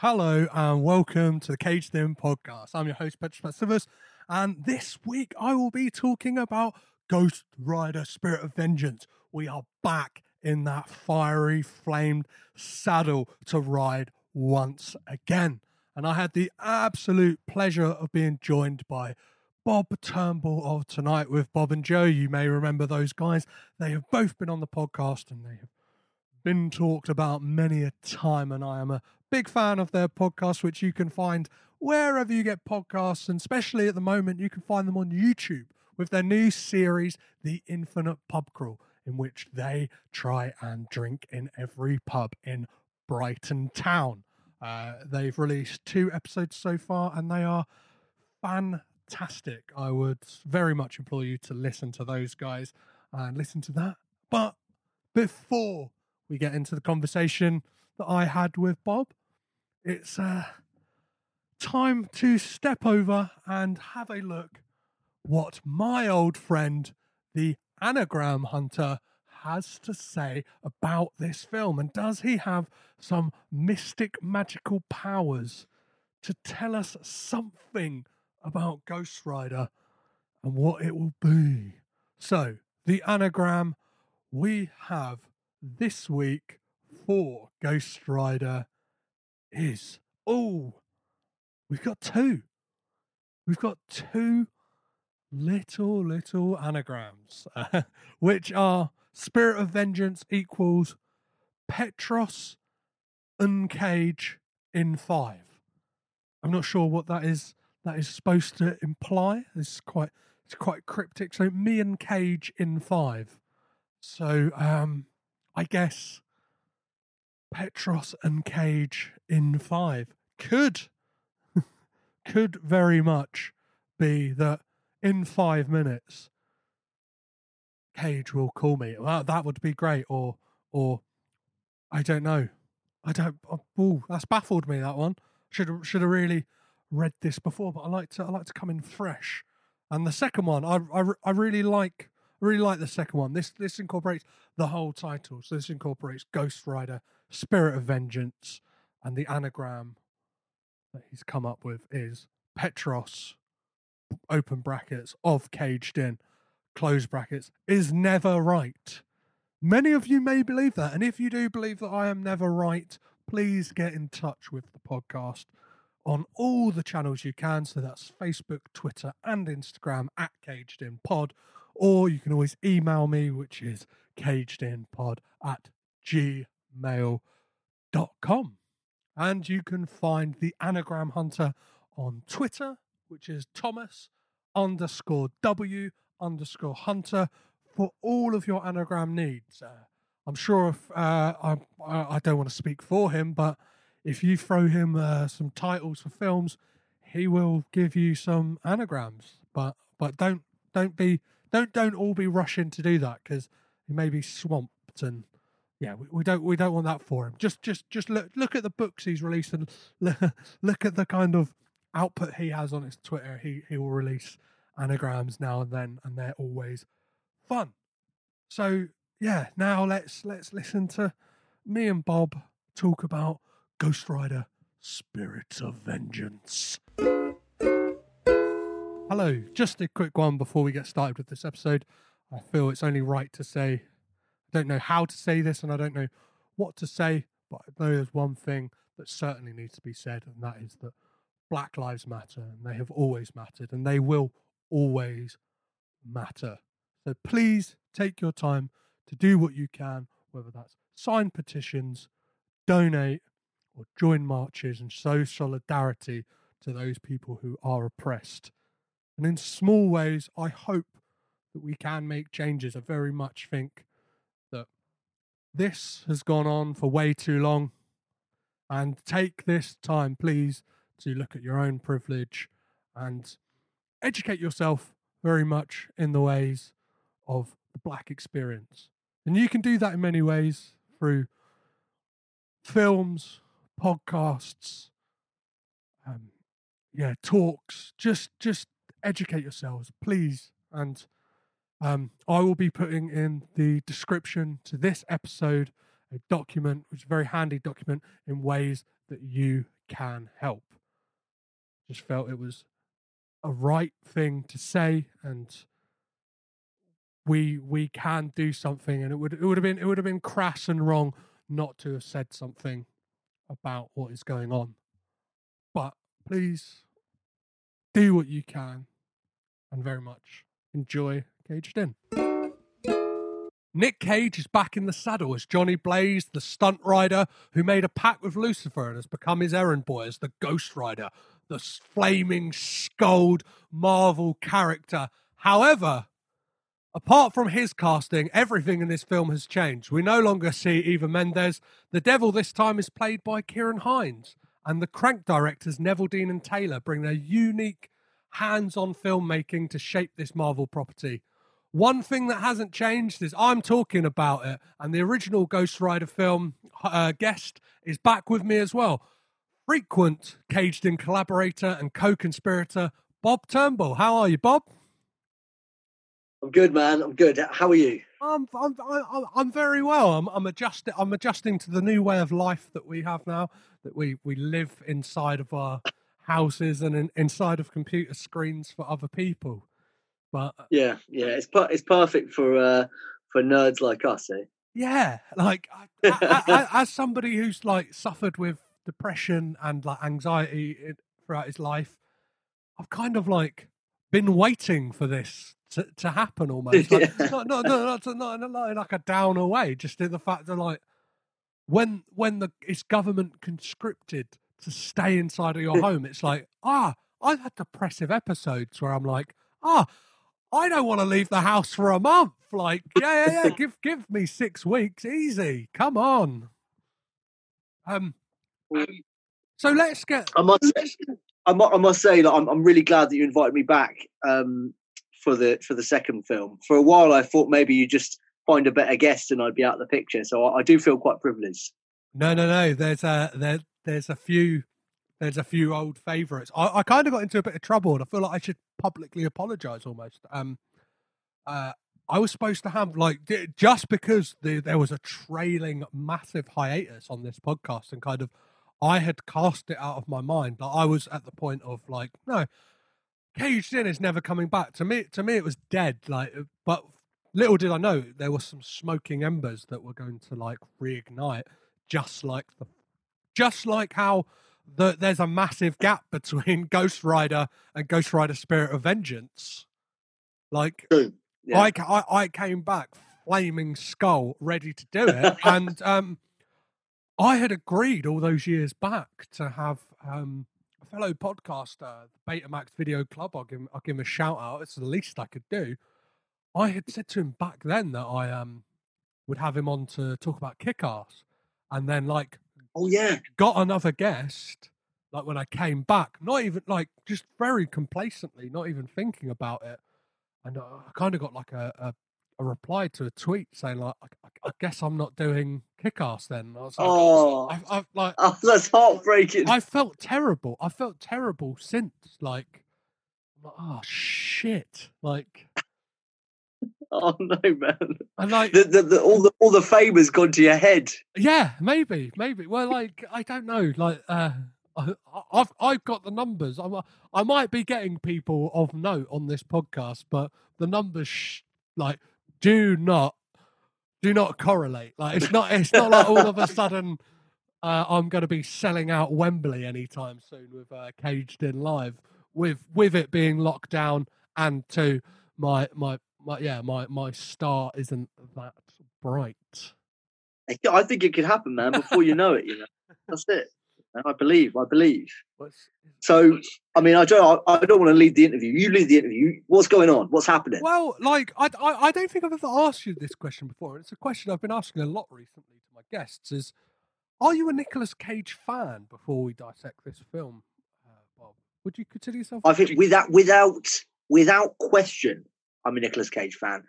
Hello and welcome to the Caged In podcast. I'm your host, Petros Matsivus, and this week I will be talking about Ghost Rider Spirit of Vengeance. We are back in that fiery flamed saddle to ride once again. And I had the absolute pleasure of being joined by Bob Turnbull of Tonight with Bob and Joe. You may remember those guys. They have both been on the podcast and they have been talked about many a time. And I am a big fan of their podcast, which you can find wherever you get podcasts. And especially at the moment, you can find them on YouTube with their new series, The Infinite Pub Crawl, in which they try and drink in every pub in Brighton town. Uh, they've released two episodes so far, and they are fantastic. I would very much implore you to listen to those guys and listen to that. But before we get into the conversation that I had with Bob, it's uh, time to step over and have a look what my old friend, the anagram hunter, has to say about this film. And does he have some mystic magical powers to tell us something about Ghost Rider and what it will be? So, the anagram we have this week for Ghost Rider is oh, we've got two. We've got two little, little anagrams, uh, which are Spirit of Vengeance equals Petros Uncage in five. I'm not sure what that is. That is supposed to imply. It's quite, it's quite cryptic. So me and Cage in five. So um, I guess Petros and Cage in five could, could very much be that in five minutes, Cage will call me. Well, that would be great. Or, or I don't know. I don't. Oh, that's baffled me. That one should should have really read this before. But I like to I like to come in fresh. And the second one, I I, I really like really like the second one. This this incorporates the whole title. So this incorporates Ghost Rider, Spirit of Vengeance, and the anagram that he's come up with is Petros open brackets of caged in close brackets is never right. Many of you may believe that, and if you do believe that I am never right, please get in touch with the podcast on all the channels you can. So that's Facebook, Twitter, and Instagram at Caged In Pod, or you can always email me, which is cagedinpod at gmail.com. And you can find the Anagram Hunter on Twitter which is Thomas underscore W underscore Hunter for all of your anagram needs. Uh, I'm sure if uh, I, I don't want to speak for him, but if you throw him uh, some titles for films, he will give you some anagrams. But but don't don't be don't don't all be rushing to do that because he may be swamped and yeah we, we, don't we don't want that for him. Just just just look look at the books he's released and look, at the kind of output he has on his Twitter, he he will release anagrams now and then, and they're always fun. So yeah, now let's let's listen to me and Bob talk about Ghost Rider: Spirits of Vengeance. Hello, just a quick one before we get started with this episode. I feel it's only right to say I don't know how to say this and I don't know what to say, but I know there's one thing that certainly needs to be said, and that is that Black Lives Matter, and they have always mattered, and they will always matter. So please take your time to do what you can, whether that's sign petitions, donate, or join marches and show solidarity to those people who are oppressed. And in small ways, I hope that we can make changes. I very much think this has gone on for way too long. And take this time, please, to look at your own privilege and educate yourself very much in the ways of the black experience. And you can do that in many ways through films, podcasts, um, yeah, talks. Just just educate yourselves, please. And um, I will be putting in the description to this episode a document, which is a very handy document in ways that you can help. Just felt it was a right thing to say, and we we can do something, and it would it would have been it would have been crass and wrong not to have said something about what is going on. But please do what you can, and very much enjoy Caged In. Nick Cage is back in the saddle as Johnny Blaze, the stunt rider who made a pact with Lucifer and has become his errand boy as the Ghost Rider, the flaming, skulled Marvel character. However, apart from his casting, everything in this film has changed. We no longer see Eva Mendes. The devil this time is played by Ciarán Hinds, and the crank directors Neveldine Dean and Taylor bring their unique hands on filmmaking to shape this Marvel property. One thing that hasn't changed is I'm talking about it, and the original Ghost Rider film uh, guest is back with me as well. Frequent caged in collaborator and co conspirator, Bob Turnbull. How are you, Bob? I'm good, man. I'm good. How are you? I'm I'm I'm, I'm very well. I'm I'm adjusting. I'm adjusting to the new way of life that we have now. That we we live inside of our houses and in, inside of computer screens for other people. But uh, yeah, yeah, it's per- it's perfect for uh, for nerds like us, eh? Yeah, like I, I, I, as somebody who's like suffered with depression and like anxiety throughout his life, I've kind of like been waiting for this to, to happen almost. Like, yeah. not, not, not, not, not in like a down away, just in the fact that like when when the it's government conscripted to stay inside of your home, it's like ah, I've had depressive episodes where I'm like ah, I don't want to leave the house for a month. Like, yeah, yeah, yeah. give give me six weeks, easy. Come on. Um. So let's get. I must. I must, I must say that I'm, I'm really glad that you invited me back um, for the for the second film. For a while, I thought maybe you just find a better guest and I'd be out of the picture. So I, I do feel quite privileged. No, no, no. There's a there, there's a few there's a few old favourites. I, I kind of got into a bit of trouble, and I feel like I should publicly apologise almost. Um, uh, I was supposed to have like just because the, there was a trailing massive hiatus on this podcast, and kind of I had cast it out of my mind. Like I was at the point of like, no, Caged In is never coming back. To me, to me, it was dead. Like, uh, but little did I know there were some smoking embers that were going to like reignite, just like the, just like how the, there's a massive gap between Ghost Rider and Ghost Rider Spirit of Vengeance. Like, yeah. I, I, I came back flaming skull, ready to do it, and um, I had agreed all those years back to have um, a fellow podcaster, the Betamax Video Club. I'll give him, I'll give him a shout out. It's the least I could do. I had said to him back then that I um would have him on to talk about Kick-Ass, and then like Oh yeah. Got another guest. Like when I came back, not even like just very complacently, not even thinking about it, and I kind of got like a, a, a reply to a tweet saying like, I, I guess I'm not doing Kick-Ass then. I was like, oh, I, I, like, oh, that's heartbreaking. I felt terrible. I felt terrible since like, like oh shit, like Oh no, man! And like the, the, the, all the all the fame has gone to your head. Yeah, maybe, maybe. Well, like I don't know. Like uh, I, I've I've got the numbers. I'm, I might be getting people of note on this podcast, but the numbers sh- like do not do not correlate. Like it's not it's not like all of a sudden uh, I'm going to be selling out Wembley anytime soon with uh, Caged In Live with with it being locked down and to my my my yeah, my my star isn't that bright. I think it could happen, man. Before you know it, you know that's it. I believe. I believe. So, I mean, I don't. I don't want to lead the interview. You lead the interview. What's going on? What's happening? Well, like, I, I, I don't think I've ever asked you this question before. It's a question I've been asking a lot recently to my guests. Is, are you a Nicolas Cage fan? Before we dissect this film, uh, Bob, would you consider yourself? I think without, without, without question, I'm a Nicolas Cage fan.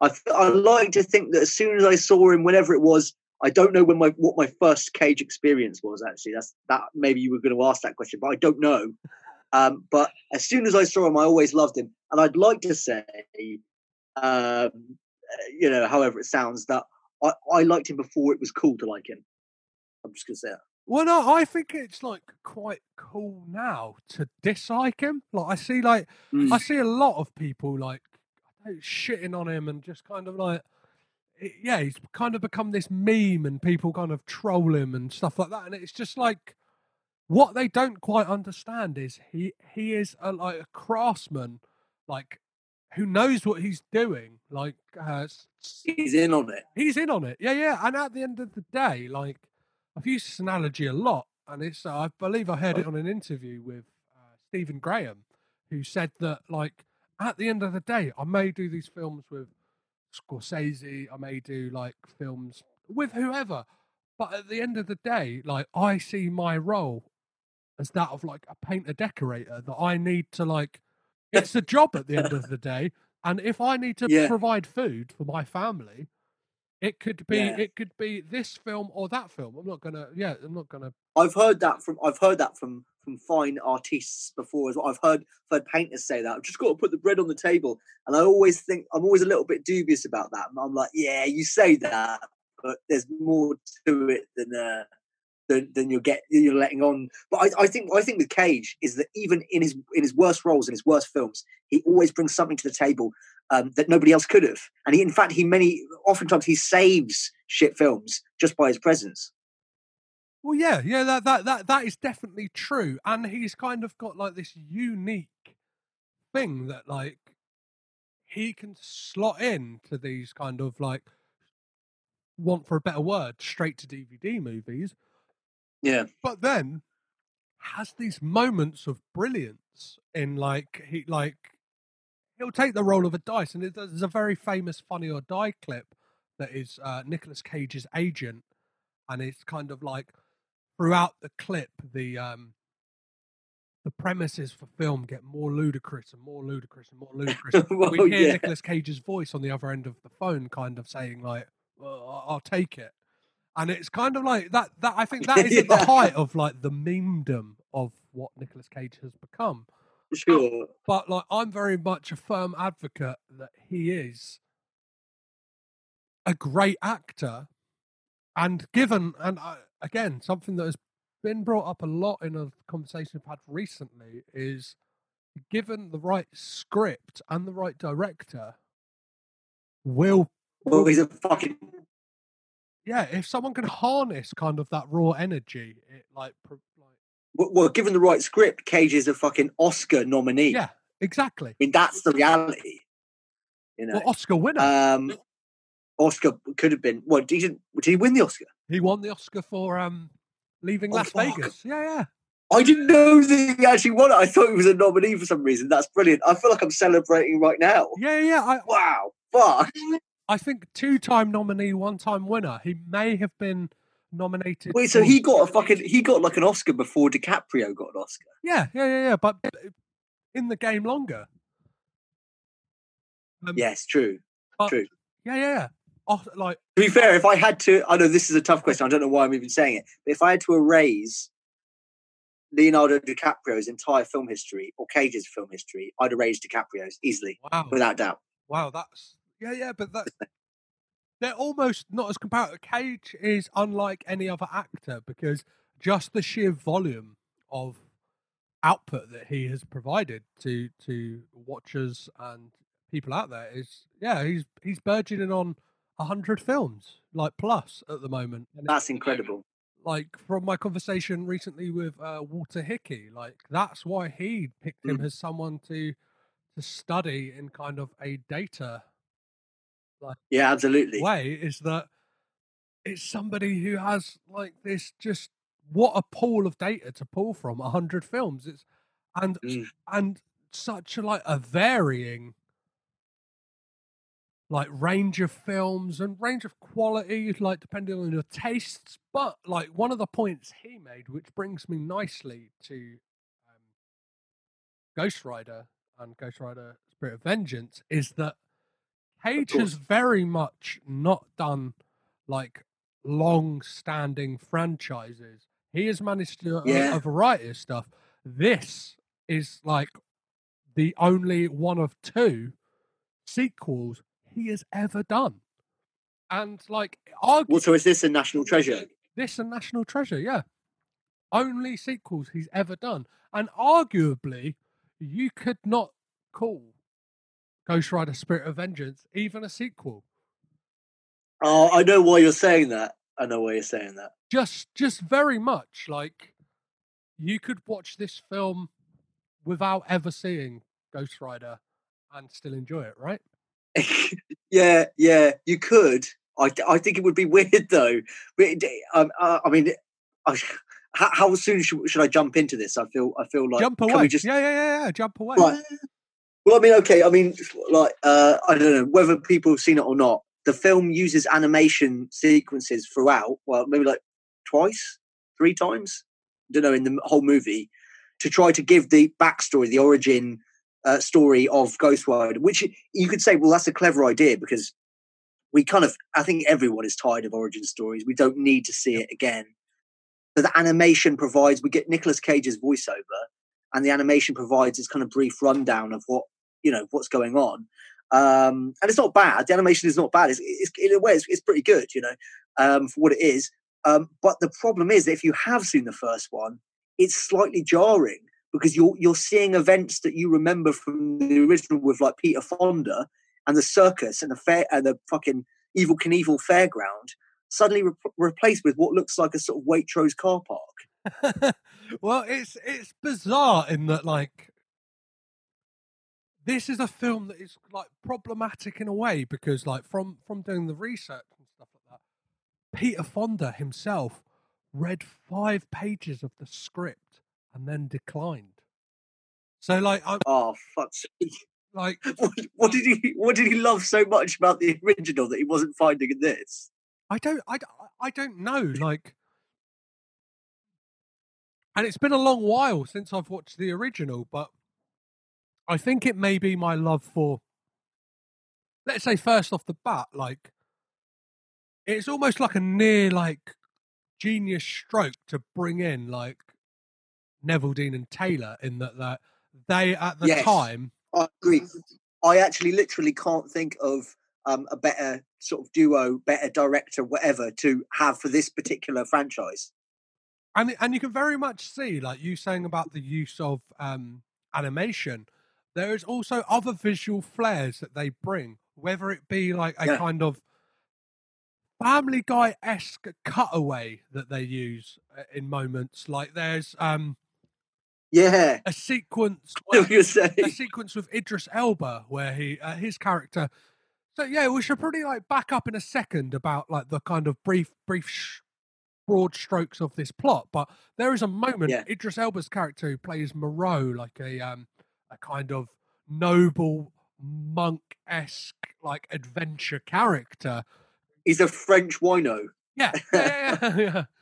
I, I like to think that as soon as I saw him, whenever it was, I don't know when my what my first Cage experience was. Actually, that's that. Maybe you were going to ask that question, but I don't know. Um, but as soon as I saw him, I always loved him, and I'd like to say, um, you know, however it sounds, that I, I liked him before it was cool to like him. I'm just going to say that. Well, no, I think it's like quite cool now to dislike him. Like I see, like Mm. I see a lot of people like I don't know, shitting on him and just kind of like, it- yeah, he's kind of become this meme and people kind of troll him and stuff like that. And it's just like what they don't quite understand is he he is a, like a craftsman, like who knows what he's doing. Like uh, He's in on it. he's in on it. Yeah, yeah. And at the end of the day, like I've used this analogy a lot, and it's uh, I believe I heard it on an interview with uh, Stephen Graham, who said that like at the end of the day, I may do these films with Scorsese, I may do like films with whoever, but at the end of the day, like I see my role as that of like a painter decorator that I need to like. It's a job at the end of the day, and if I need to Yeah. provide food for my family, it could be Yeah. it could be this film or that film. I'm not gonna yeah, I'm not gonna I've heard that from I've heard that from from fine artists before as well. I've heard heard painters say that. I've just got to put the bread on the table, and I always think I'm always a little bit dubious about that. I'm like, yeah, you say that, but there's more to it than uh, than, than you're get you're letting on. But I, I think I think with Cage is that even in his in his worst roles in his worst films, he always brings something to the table um, that nobody else could have. And he, in fact, he many oftentimes he saves shit films just by his presence. Well, yeah, yeah, that that that that is definitely true, and he's kind of got like this unique thing that like he can slot in to these kind of like want for a better word straight to DVD movies, Yeah, but then has these moments of brilliance in like he like he'll take the role of a dice, and it, there's a very famous Funny or Die clip that is uh, Nicolas Cage's agent, and it's kind of like throughout the clip the um the premises for film get more ludicrous and more ludicrous and more ludicrous. Well, we hear yeah. Nicolas Cage's voice on the other end of the phone, kind of saying like, well, "I'll take it," and it's kind of like that. That I think that is at the height of like the memedom of what Nicolas Cage has become. sure. But like, I'm very much a firm advocate that he is a great actor, and given and uh, again something that has been brought up a lot in a conversation I've had recently is given the right script and the right director, will Well, he's a fucking yeah, if someone can harness kind of that raw energy, it like well, well, given the right script, Cage is a fucking Oscar nominee. yeah, exactly. I mean that's the reality. You know, Well, Oscar winner. um, Oscar could have been. What did he, did he win the Oscar? He won the Oscar for um leaving Oh, Las fuck. Vegas. Yeah, yeah. I didn't know that he actually won it. I thought he was a nominee for some reason. That's brilliant. I feel like I'm celebrating right now. Yeah, yeah. I, Wow, fuck. I think two-time nominee, one-time winner. He may have been nominated. Wait, so he got a fucking he got like an Oscar before DiCaprio got an Oscar. Yeah, yeah, yeah, yeah. But in the game longer. Um, Yes, true. but- true. Yeah, yeah, yeah. Oh, like To be fair, oh. if I had to, I know this is a tough question. I don't know why I'm even saying it, but if I had to erase Leonardo DiCaprio's entire film history or Cage's film history, I'd erase DiCaprio's easily, wow, without doubt. wow. That's yeah, yeah. But that they're almost not as comparable. Cage is unlike any other actor because just the sheer volume of output that he has provided to to watchers and people out there is yeah he's he's burgeoning on a hundred films like plus at the moment And That's incredible. like from my conversation recently with uh, Walter Hickey, like that's why he picked him as someone to to study in kind of a data like Yeah, absolutely. way. Is that it's somebody who has like this just what a pool of data to pull from a hundred films. It's and Mm. and such a like a varying like range of films and range of quality, like depending on your tastes. But like one of the points he made, which brings me nicely to um, Ghost Rider and Ghost Rider Spirit of Vengeance, is that Cage has very much not done like long-standing franchises. He has managed to do a- a variety of stuff. This is like the only one of two sequels he has ever done. And like argue Well, so is this a national treasure? this a National Treasure, yeah. only sequels he's ever done. And arguably, you could not call Ghost Rider Spirit of Vengeance even a sequel. Oh, I know why you're saying that. I know why you're saying that. Just just very much like you could watch this film without ever seeing Ghost Rider and still enjoy it, right? yeah, yeah, you could. I, I think it would be weird though. But it, um, uh, I mean, I, how, how soon should, should I jump into this? I feel I feel like jump can away. we just Yeah, yeah, yeah, yeah. Jump away. Right. Well, I mean, okay. I mean, like, uh, I don't know whether people have seen it or not. The film uses animation sequences throughout. Well, maybe like twice, three times. I don't know in the whole movie to try to give the backstory, the origin uh, story of Ghost Rider, which you could say, well, that's a clever idea because we kind of, I think everyone is tired of origin stories. We don't need to see it again. But the animation provides, we get Nicolas Cage's voiceover, and the animation provides this kind of brief rundown of what you know what's going on. Um, and it's not bad. The animation is not bad. It's, it's in a way, it's, it's pretty good, you know, um, for what it is. Um, but the problem is that if you have seen the first one, it's slightly jarring because you're you're seeing events that you remember from the original with like Peter Fonda and the circus and the fair and the fucking Evel Knievel fairground suddenly re- replaced with what looks like a sort of Waitrose car park. well, it's it's bizarre in that like this is a film that is like problematic in a way because like from from doing the research and stuff like that, Peter Fonda himself read five pages of the script and then declined. So like I Oh fuck's sake. like What, what did he what did he love so much about the original that he wasn't finding in this? I don't I, I don't know like and it's been a long while since I've watched the original but I think it may be my love for let's say first off the bat like it's almost like a near like genius stroke to bring in like Neveldine and Taylor in that that they at the Yes. time I agree. I actually literally can't think of um, a better sort of duo, better director, whatever, to have for this particular franchise. and and you can very much see like you saying about the use of um animation there is also other visual flares that they bring whether it be like a Yeah. kind of family guy-esque cutaway that they use uh, in moments like there's um Yeah, a sequence where, you're saying. a sequence with Idris Elba where he uh, his character so yeah we should probably like back up in a second about like the kind of brief brief sh- broad strokes of this plot but there is a moment Yeah. Idris Elba's character who plays Moreau like a um a kind of noble monk-esque like adventure character He's a French wino. yeah, yeah, yeah, yeah.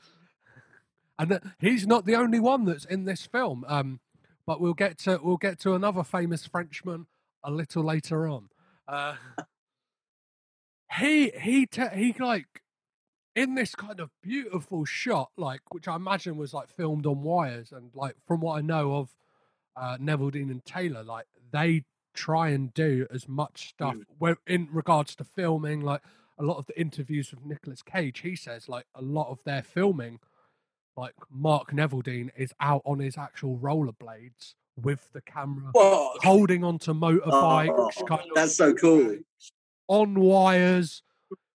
And he's not the only one that's in this film. Um, but we'll get to we'll get to another famous Frenchman a little later on. Uh, he he te- he like in this kind of beautiful shot, like which I imagine was like filmed on wires, and like from what I know of uh, Neveldine and Taylor, like they try and do as much stuff where, in regards to filming, like a lot of the interviews with Nicolas Cage, he says like a lot of their filming, like Mark Neveldine is out on his actual rollerblades with the camera Whoa, holding onto motorbikes, Oh, kind of that's so cool. on wires,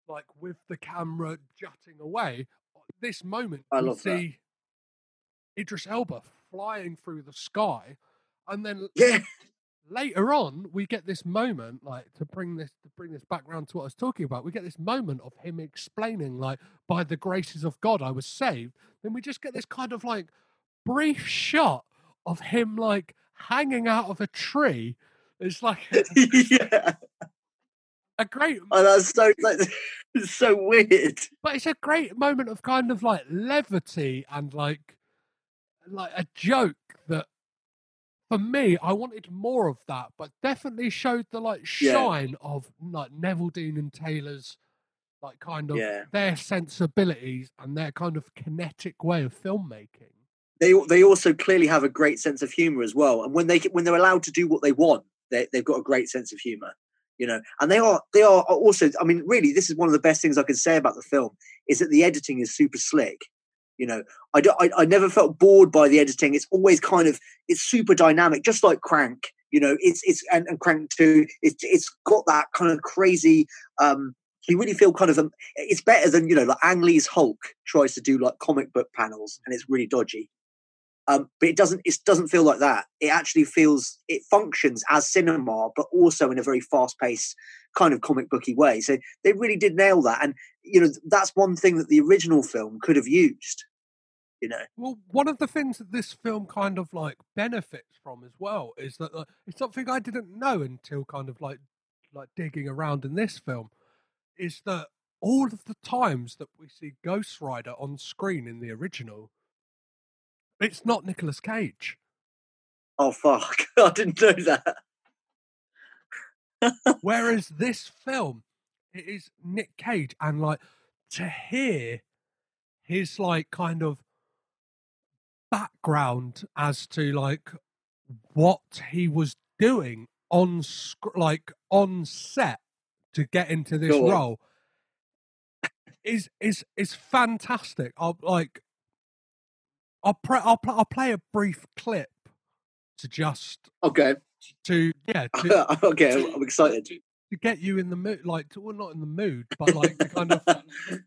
like with the camera jutting away. This moment, I you love that. see Idris Elba flying through the sky, and then Yeah, later on we get this moment like to bring this to bring this background to what I was talking about we get this moment of him explaining like by the graces of God I was saved then we just get this kind of like brief shot of him like hanging out of a tree it's like yeah. a great Oh, that's so that's so weird. but it's a great moment of kind of like levity and like like a joke that for me I wanted more of that, but definitely showed the like Yeah. shine of like Neveldine and Taylor's like kind of Yeah. their sensibilities and their kind of kinetic way of filmmaking. They they also clearly have a great sense of humor as well. And when they when they're allowed to do what they want, they they've got a great sense of humor. You know, and they are they are also. I mean, really, this is one of the best things I can say about the film is that the editing is super slick. You know, I, do, I I never felt bored by the editing. It's always kind of it's super dynamic, just like Crank. You know, it's it's and, and Crank Two. It's it's got that kind of crazy. um You really feel kind of um, it's better than you know like Ang Lee's Hulk tries to do like comic book panels and it's really dodgy. Um, but it doesn't it doesn't feel like that. It actually feels it functions as cinema, but also in a very fast paced kind of comic booky way. So they really did nail that, and you know that's one thing that the original film could have used. You know, Well, one of the things that this film kind of like benefits from as well is that like, it's something I didn't know until kind of like like digging around in this film is that all of the times that we see Ghost Rider on screen in the original, it's not Nicolas Cage. oh fuck, I didn't know that. Whereas this film, it is Nick Cage, and like to hear his like kind of background as to like what he was doing on sc- like on set to get into this role is is is fantastic. I'll like I'll pre- I'll, pl- I'll play a brief clip to just Okay, to yeah to, okay, to- I'm excited. to, to get you in the mood, like, to, well, not in the mood, but like to kind of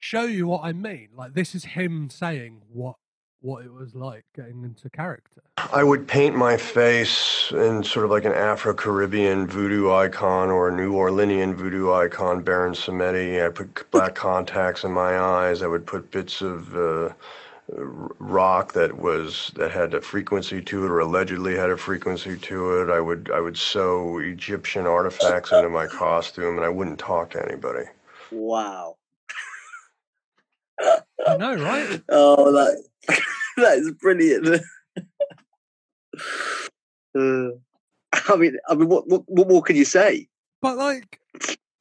show you what I mean. Like, this is him saying what what it was like getting into character. I would paint my face in sort of like an Afro Caribbean voodoo icon or a New Orleanian voodoo icon, Baron Samedi. I put black contacts in my eyes. I would put bits of uh, r- rock that was that had a frequency to it or allegedly had a frequency to it. I would I would sew Egyptian artifacts into my costume and I wouldn't talk to anybody. Wow. I know, right? Oh, that that is brilliant. uh, I mean, I mean, what, what what more can you say? But like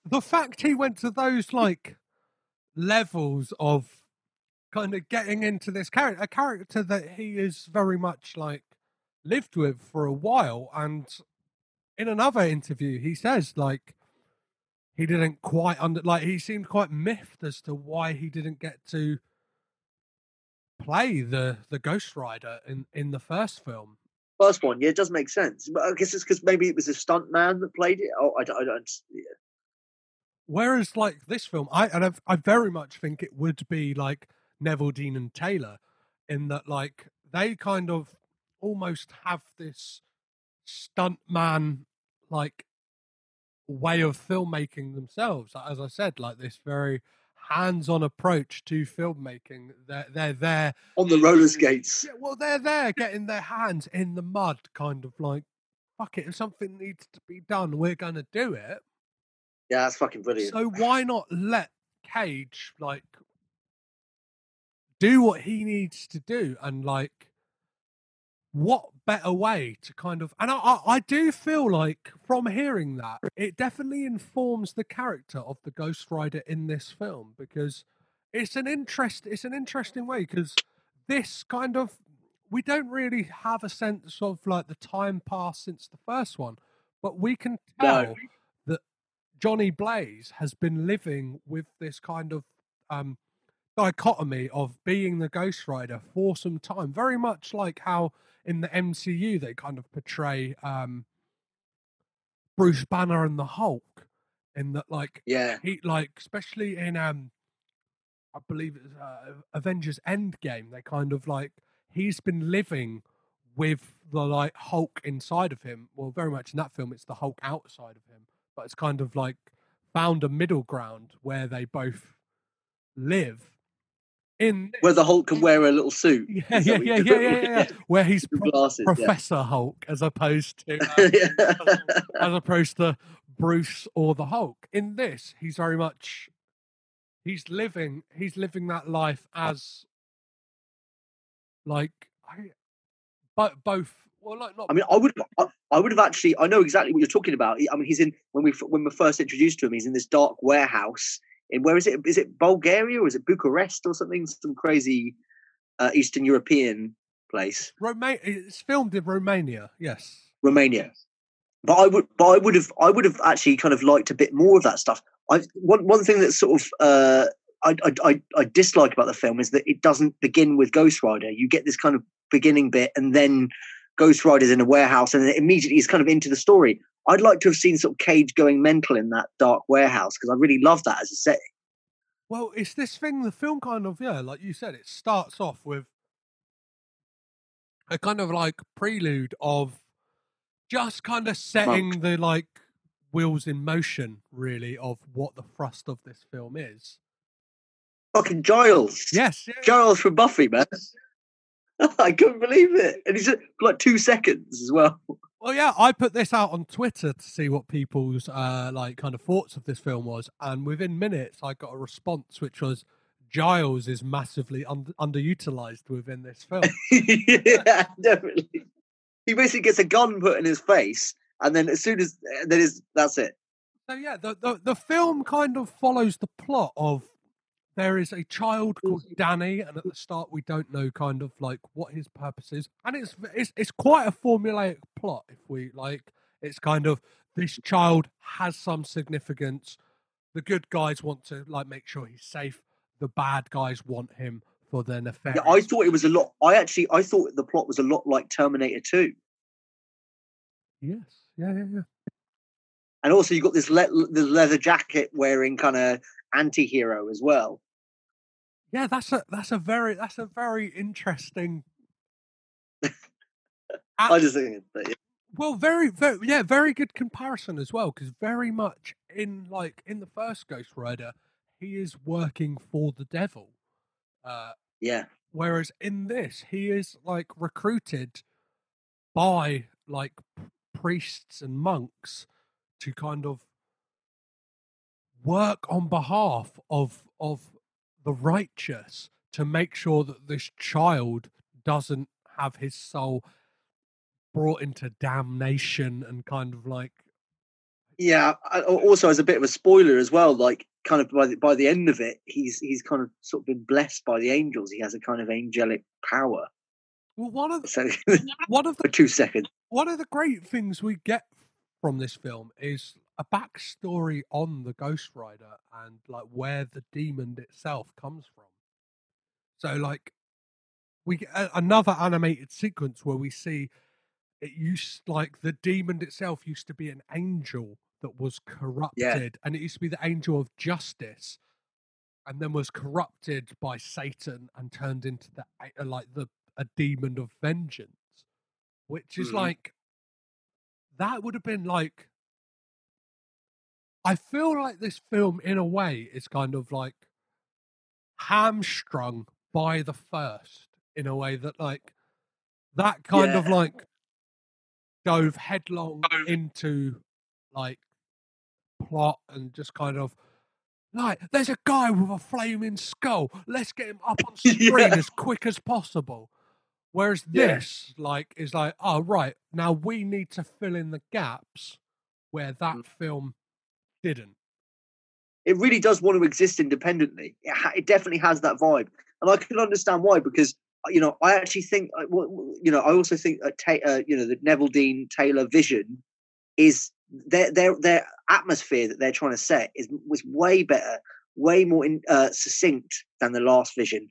the fact he went to those like levels of kind of getting into this character, a character that he is very much like lived with for a while, and in another interview he says like he didn't quite under like he seemed quite miffed as to why he didn't get to play the the Ghost Rider in in the first film. First one, yeah, it does make sense. But I guess it's because maybe it was a stunt man that played it. Oh, I don't. I don't yeah. Whereas, like this film, I and I've, I very much think it would be like Neveldine and Taylor, in that like they kind of almost have this stunt man like way of filmmaking themselves. As I said, like this very hands-on approach to filmmaking. They're they're there. On the roller skates. Yeah, well, they're there getting their hands in the mud, kind of like, fuck it. If something needs to be done, we're gonna do it. Yeah, that's fucking brilliant. So why not let Cage like do what he needs to do and like what better way to kind of and I, I I do feel like from hearing that it definitely informs the character of the Ghost Rider in this film because it's an interest it's an interesting way because this kind of we don't really have a sense of like the time passed since the first one but we can No. tell that Johnny Blaze has been living with this kind of um dichotomy of being the Ghost Rider for some time very much like how in the MCU they kind of portray um Bruce Banner and the Hulk in that like yeah, he like especially in um I believe it's uh, Avengers Endgame they kind of like he's been living with the like Hulk inside of him. Well very much in that film it's the Hulk outside of him but it's kind of like found a middle ground where they both live in where the Hulk can wear a little suit. yeah yeah yeah yeah, yeah, yeah, where he's glasses. Professor Hulk as opposed to um, as opposed to Bruce or the Hulk. In this, he's very much he's living he's living that life as like I, but both well like not I mean, I would, I, I would have actually. I know exactly what you're talking about. I mean, he's in when we when we're first introduced to him. He's in this dark warehouse where is it? Is it Bulgaria or is it Bucharest or something? Some crazy uh, Eastern European place, Roma- it's filmed in Romania. Yes. Romania. But I would, but I would have, I would have actually kind of liked a bit more of that stuff. I one one thing that sort of uh, I, I, I, dislike about the film is that it doesn't begin with Ghost Rider. You get this kind of beginning bit, and then Ghost Rider's in a warehouse, and then immediately is kind of into the story. I'd like to have seen sort of Cage going mental in that dark warehouse because I really love that as a setting. Well, it's this thing. The film kind of yeah, like you said, it starts off with a kind of like prelude of just kind of setting Monk. the like wheels in motion, really, of what the thrust of this film is. Fucking Giles. Yes, yeah. Giles from Buffy, man. I couldn't believe it. And he's at like two seconds as well. Well, yeah, I put this out on Twitter to see what people's uh, like kind of thoughts of this film was, and within minutes, I got a response which was Giles is massively un- underutilized within this film. yeah, definitely. He basically gets a gun put in his face, and then as soon as then is that's it. so yeah, the, the the film kind of follows the plot of there is a child mm. called Danny, and at the start we don't know kind of like what his purpose is, and it's it's it's quite a formulaic plot. If we like, it's kind of this child has some significance. The good guys want to like make sure he's safe. The bad guys want him for their nefarious. Yeah, I thought it was a lot. I actually I thought the plot was a lot like Terminator Two, Yes, yeah, yeah, yeah. and also you got this le- the leather jacket wearing kind of anti-hero as well. Yeah, that's a that's a very that's a very interesting. I just think, that, yeah. Well, very, very, yeah, very good comparison as well, because very much in like in the first Ghost Rider, he is working for the devil, uh, yeah, whereas in this, he is like recruited by like priests and monks to kind of work on behalf of of the righteous to make sure that this child doesn't have his soul brought into damnation and kind of like yeah. Also, as a bit of a spoiler as well, like kind of by the, by the end of it, he's he's kind of sort of been blessed by the angels. He has a kind of angelic power. well one of the, So one of for the two seconds, one of the great things we get from this film is a backstory on the Ghost Rider and like where the demon itself comes from. So like we get another animated sequence where we see it used like the demon itself used to be an angel that was corrupted and it used to be the angel of justice and then was corrupted by Satan and turned into the uh, like the a demon of vengeance which is Mhm. like that would have been like I feel like this film in a way is kind of like hamstrung by the first in a way that like that kind of like dove headlong into like plot and just kind of like there's a guy with a flaming skull let's get him up on screen Yeah. as quick as possible whereas Yeah. this like is like oh right now we need to fill in the gaps where that Mm. film didn't it really does want to exist independently. It, ha- it definitely has that vibe, and I can understand why because uh, you know I actually think uh, you know I also think that Ta- uh, you know the Neveldine Taylor vision is their their their atmosphere that they're trying to set is was way better, way more in, uh, succinct than the last vision.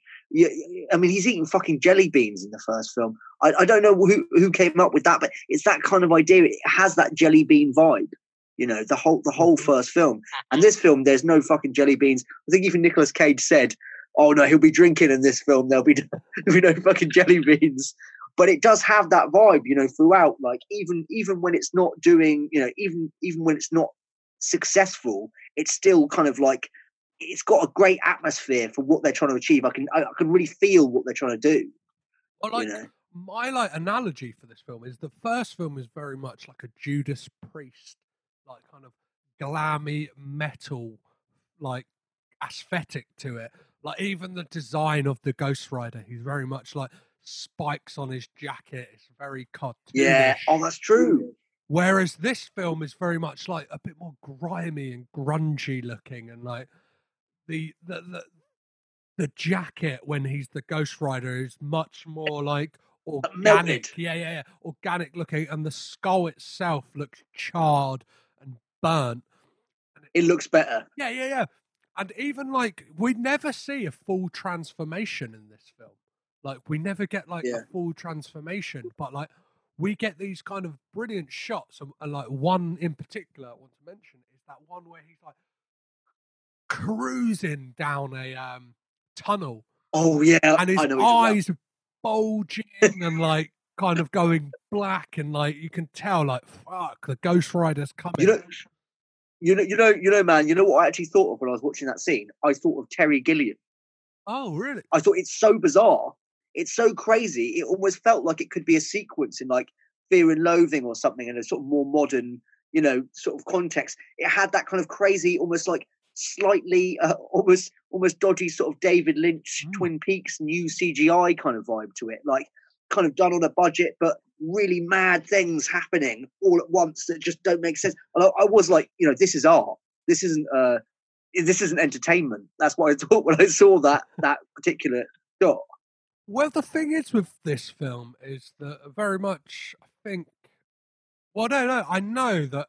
I mean, he's eating fucking jelly beans in the first film. I, I don't know who who came up with that, but it's that kind of idea. It has that jelly bean vibe. You know, the whole the whole Mhm. first film. And this film, there's no fucking jelly beans. I think even Nicolas Cage said, "Oh no, he'll be drinking in this film. There'll be there'll be no fucking jelly beans." But it does have that vibe, you know, throughout. Like even even when it's not doing, you know, even even when it's not successful, it's still kind of like it's got a great atmosphere for what they're trying to achieve. I can I, I can really feel what they're trying to do. Well, like you know, my like analogy for this film is the first film is very much like a Judas Priest, like kind of glammy metal, like aesthetic to it. Like even the design of the Ghost Rider, he's very much like spikes on his jacket. It's very cartoonish. yeah. Oh, that's true. Whereas this film is very much like a bit more grimy and grungy looking, and like the the the, the jacket when he's the Ghost Rider is much more like organic. Yeah, yeah, yeah, organic looking, and the skull itself looks charred burnt. It looks better. Yeah, yeah, yeah. and even like we never see a full transformation in this film. Like we never get like Yeah. a full transformation, but like we get these kind of brilliant shots. And, and like one in particular I want to mention is that one where he's like cruising down a um tunnel Oh yeah, and his I know. what you're talking eyes bulging and like kind of going black and like you can tell like fuck the ghost rider's coming. You know, you know, you know, you know, man. You know what I actually thought of when I was watching that scene? I thought of Terry Gilliam. oh really I thought it's so bizarre. It's so crazy. It almost felt like it could be a sequence in like Fear and Loathing or something in a sort of more modern, you know, sort of context. It had that kind of crazy, almost like slightly, uh, almost, almost dodgy sort of David Lynch, Mm. Twin Peaks, new CGI kind of vibe to it. Like kind of done on a budget, but really mad things happening all at once that just don't make sense. I, I was like, you know, this is art. This isn't. uh this isn't entertainment. That's what I thought when I saw that that particular shot. Well, the thing is with this film is that very much, I think. Well, no, no, I know that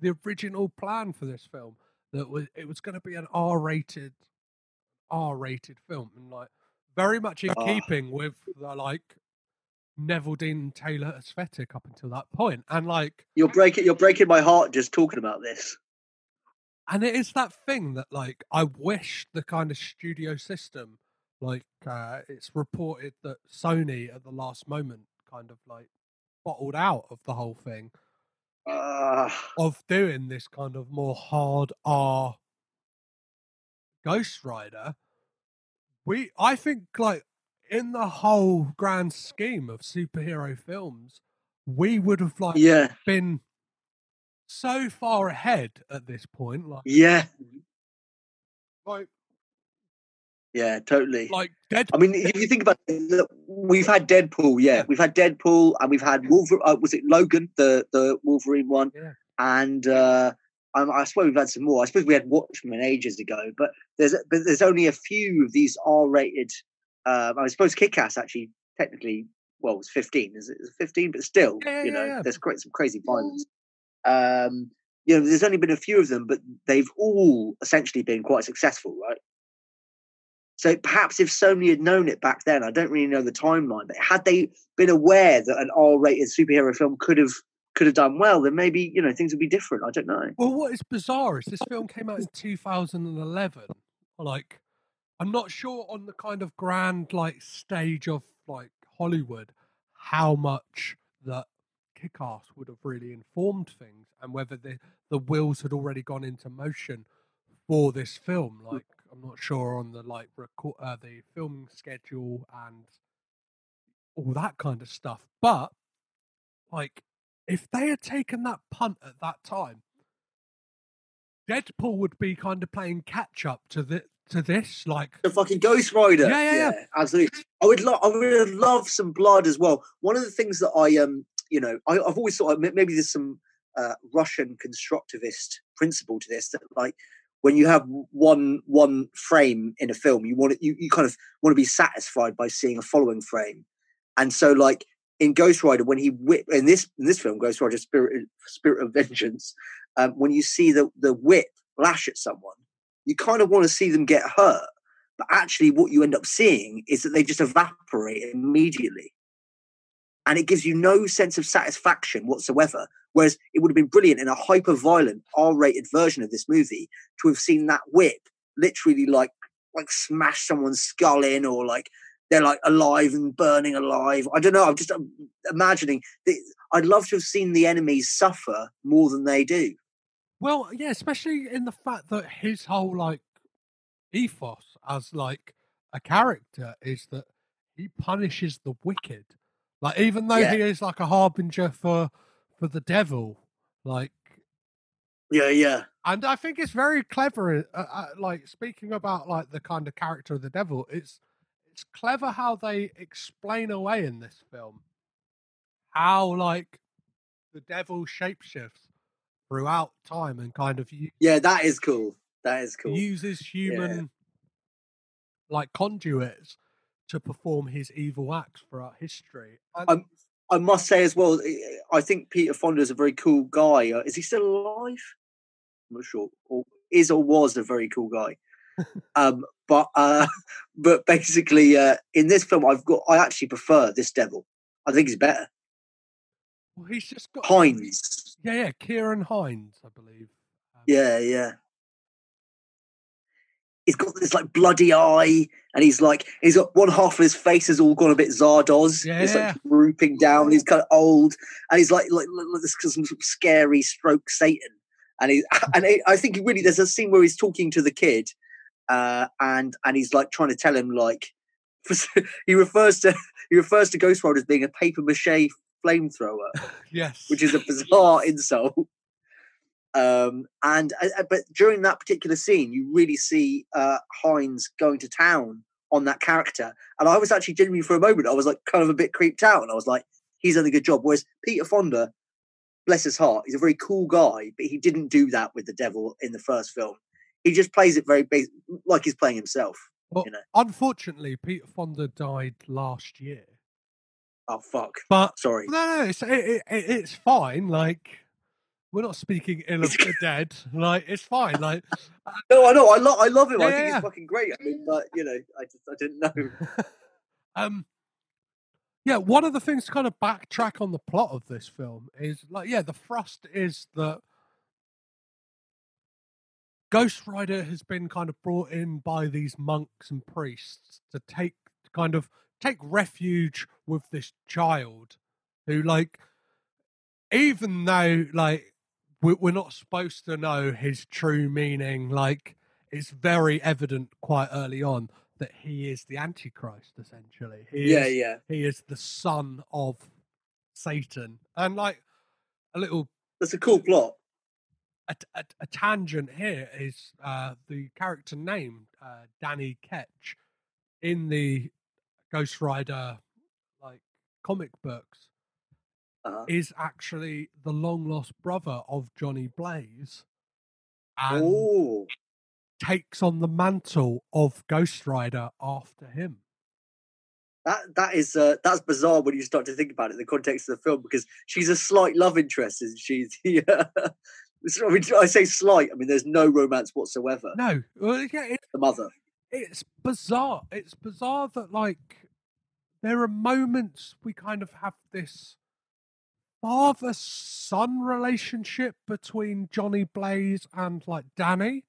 the original plan for this film that was it was going to be an R-rated, R-rated film, and like very much in Ah. keeping with the like Neveldine Taylor aesthetic up until that point, and like You're breaking you're breaking my heart just talking about this. and it is that thing that like I wish the kind of studio system, like uh, it's reported that Sony at the last moment kind of like bottled out of the whole thing Uh, of doing this kind of more hard R Ghost Rider. We, I think, like in the whole grand scheme of superhero films, we would have like yeah, been so far ahead at this point, like yeah, like yeah, totally. like Dead. I mean, if you think about it, look, we've had Deadpool, yeah, Yeah. we've had Deadpool, and we've had Wolverine. Uh, was it Logan, the the Wolverine one? Yeah. And uh, I suppose we've had some more. I suppose we had Watchmen ages ago, but there's but there's only a few of these R-rated. Uh, I suppose Kick-Ass actually technically, well, it was 15. Is it 15? But still, yeah, you know, yeah, yeah. there's quite some crazy violence. Um, you know, there's only been a few of them, but they've all essentially been quite successful, right? So perhaps if Sony had known it back then, I don't really know the timeline, but had they been aware that an R-rated superhero film could have could have done well, then maybe you know things would be different. I don't know. Well, what is bizarre is this film came out in 2011. Like, I'm not sure on the kind of grand like stage of like Hollywood how much that Kick-Ass would have really informed things, and whether the the wheels had already gone into motion for this film. Like, I'm not sure on the like record uh, the filming schedule and all that kind of stuff. But like, if they had taken that punt at that time, Deadpool would be kind of playing catch up to the to this. Like, The fucking Ghost Rider. Yeah, yeah, yeah. absolutely. I would love. I would love some blood as well. One of the things that I um, you know, I, I've always thought maybe there's some uh, Russian constructivist principle to this that like when you have one one frame in a film, you want it, you, you kind of want to be satisfied by seeing a following frame, and so like in Ghost Rider when he whip in this in this film Ghost Rider Spirit Spirit of Vengeance, um, when you see the the whip lash at someone, you kind of want to see them get hurt, but actually what you end up seeing is that they just evaporate immediately. And it gives you no sense of satisfaction whatsoever. Whereas it would have been brilliant in a hyper violent R rated version of this movie to have seen that whip literally like like smash someone's skull in or like they're like alive and burning alive. I don't know. I'm just um, imagining. The, I'd love to have seen the enemies suffer more than they do. Well, yeah, especially in the fact that his whole like ethos as like a character is that he punishes the wicked. Like, even though Yeah. he is like a harbinger for for the devil, like Yeah, yeah. and I think it's very clever. Uh, uh, like speaking about like the kind of character of the devil, it's it's clever how they explain away in this film how like the devil shapeshifts throughout time and kind of u- Yeah, that is cool. That is cool. uses human like conduits to perform his evil acts throughout history. And I must say as well, eh, I think Peter Fonda is a very cool guy. Uh, is he still alive? I'm not sure. Or is or was a very cool guy. um, but uh, but basically, uh, in this film, I've got I actually prefer this devil. I think he's better. Well, he's just got Hinds. Yeah, yeah, Ciarán Hinds, I believe. Um, Yeah, yeah. He's got this like bloody eye, and he's like he's got one half of his face has all gone a bit Zardoz. It's like drooping down. He's kind of old, and he's like like, like, this some sort of scary stroke Satan. And he and he, I think he really there's a scene where he's talking to the kid, uh, and and he's like trying to tell him like he refers to he refers to Ghost Rider as being a paper mache flamethrower Yes. which is a bizarre insult. Um, and uh, uh, but during that particular scene, you really see uh, Hinds going to town on that character, and I was actually genuinely for a moment, I was like kind of a bit creeped out, and I was like, he's done a good job. Whereas Peter Fonda, bless his heart, he's a very cool guy, but he didn't do that with the devil in the first film. He just plays it very bas- like he's playing himself. Well, you know. Unfortunately, Peter Fonda died last year. Oh fuck! But Sorry. no, no, it's it, it, it- it's fine. Like we're not speaking ill of the dead. Like it's fine. Like No, I know. I love. I love him. I think yeah. he's fucking great. I mean, but you know, I just I didn't know. um yeah one of the things to kind of backtrack on the plot of this film is like yeah the thrust is that ghost rider has been kind of brought in by these monks and priests to take kind of take refuge with this child who like even though like we- we're not supposed to know his true meaning like it's very evident quite early on that he is the antichrist essentially he yeah, is, yeah. he is the son of satan and like a little That's a cool plot. a, a, a tangent here is uh, the character name uh, Danny Ketch in the Ghost Rider like comic books Uh-huh. is actually the long lost brother of Johnny Blaze and Oh, takes on the mantle of Ghost Rider after him. that that is uh, that's bizarre when you start to think about it in the context of the film because she's a slight love interest and she's yeah. I mean, I say slight. I mean, there's no romance whatsoever. No, well, yeah, it, The mother. It's bizarre. It's bizarre that like there are moments we kind of have this father son relationship between Johnny Blaze and like Danny.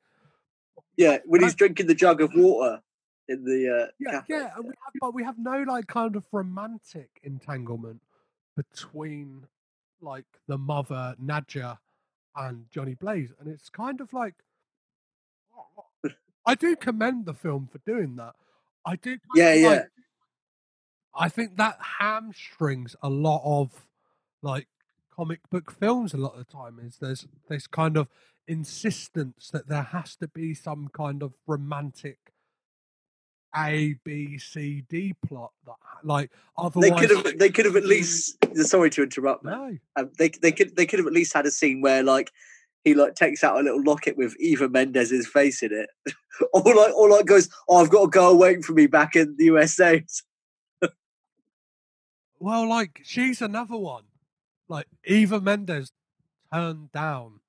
Yeah, when he's drinking the jug of water in the uh, Yeah, cafe. yeah, and we have, but we have no like kind of romantic entanglement between like the mother Nadja and Johnny Blaze, and it's kind of like I do commend the film for doing that. I do. Yeah, yeah. like- I think that hamstrings a lot of like comic book films. A lot of the time is there's this kind of insistence that there has to be some kind of romantic A, B, C, D plot that like They otherwise could have. They could have at least. Sorry to interrupt, man. no. Um, they they could they could have at least had a scene where like he like takes out a little locket with Eva Mendes's face in it, or like or like goes, "Oh, I've got a girl waiting for me back in the USA." Well, like she's another one. Like Eva Mendes turned down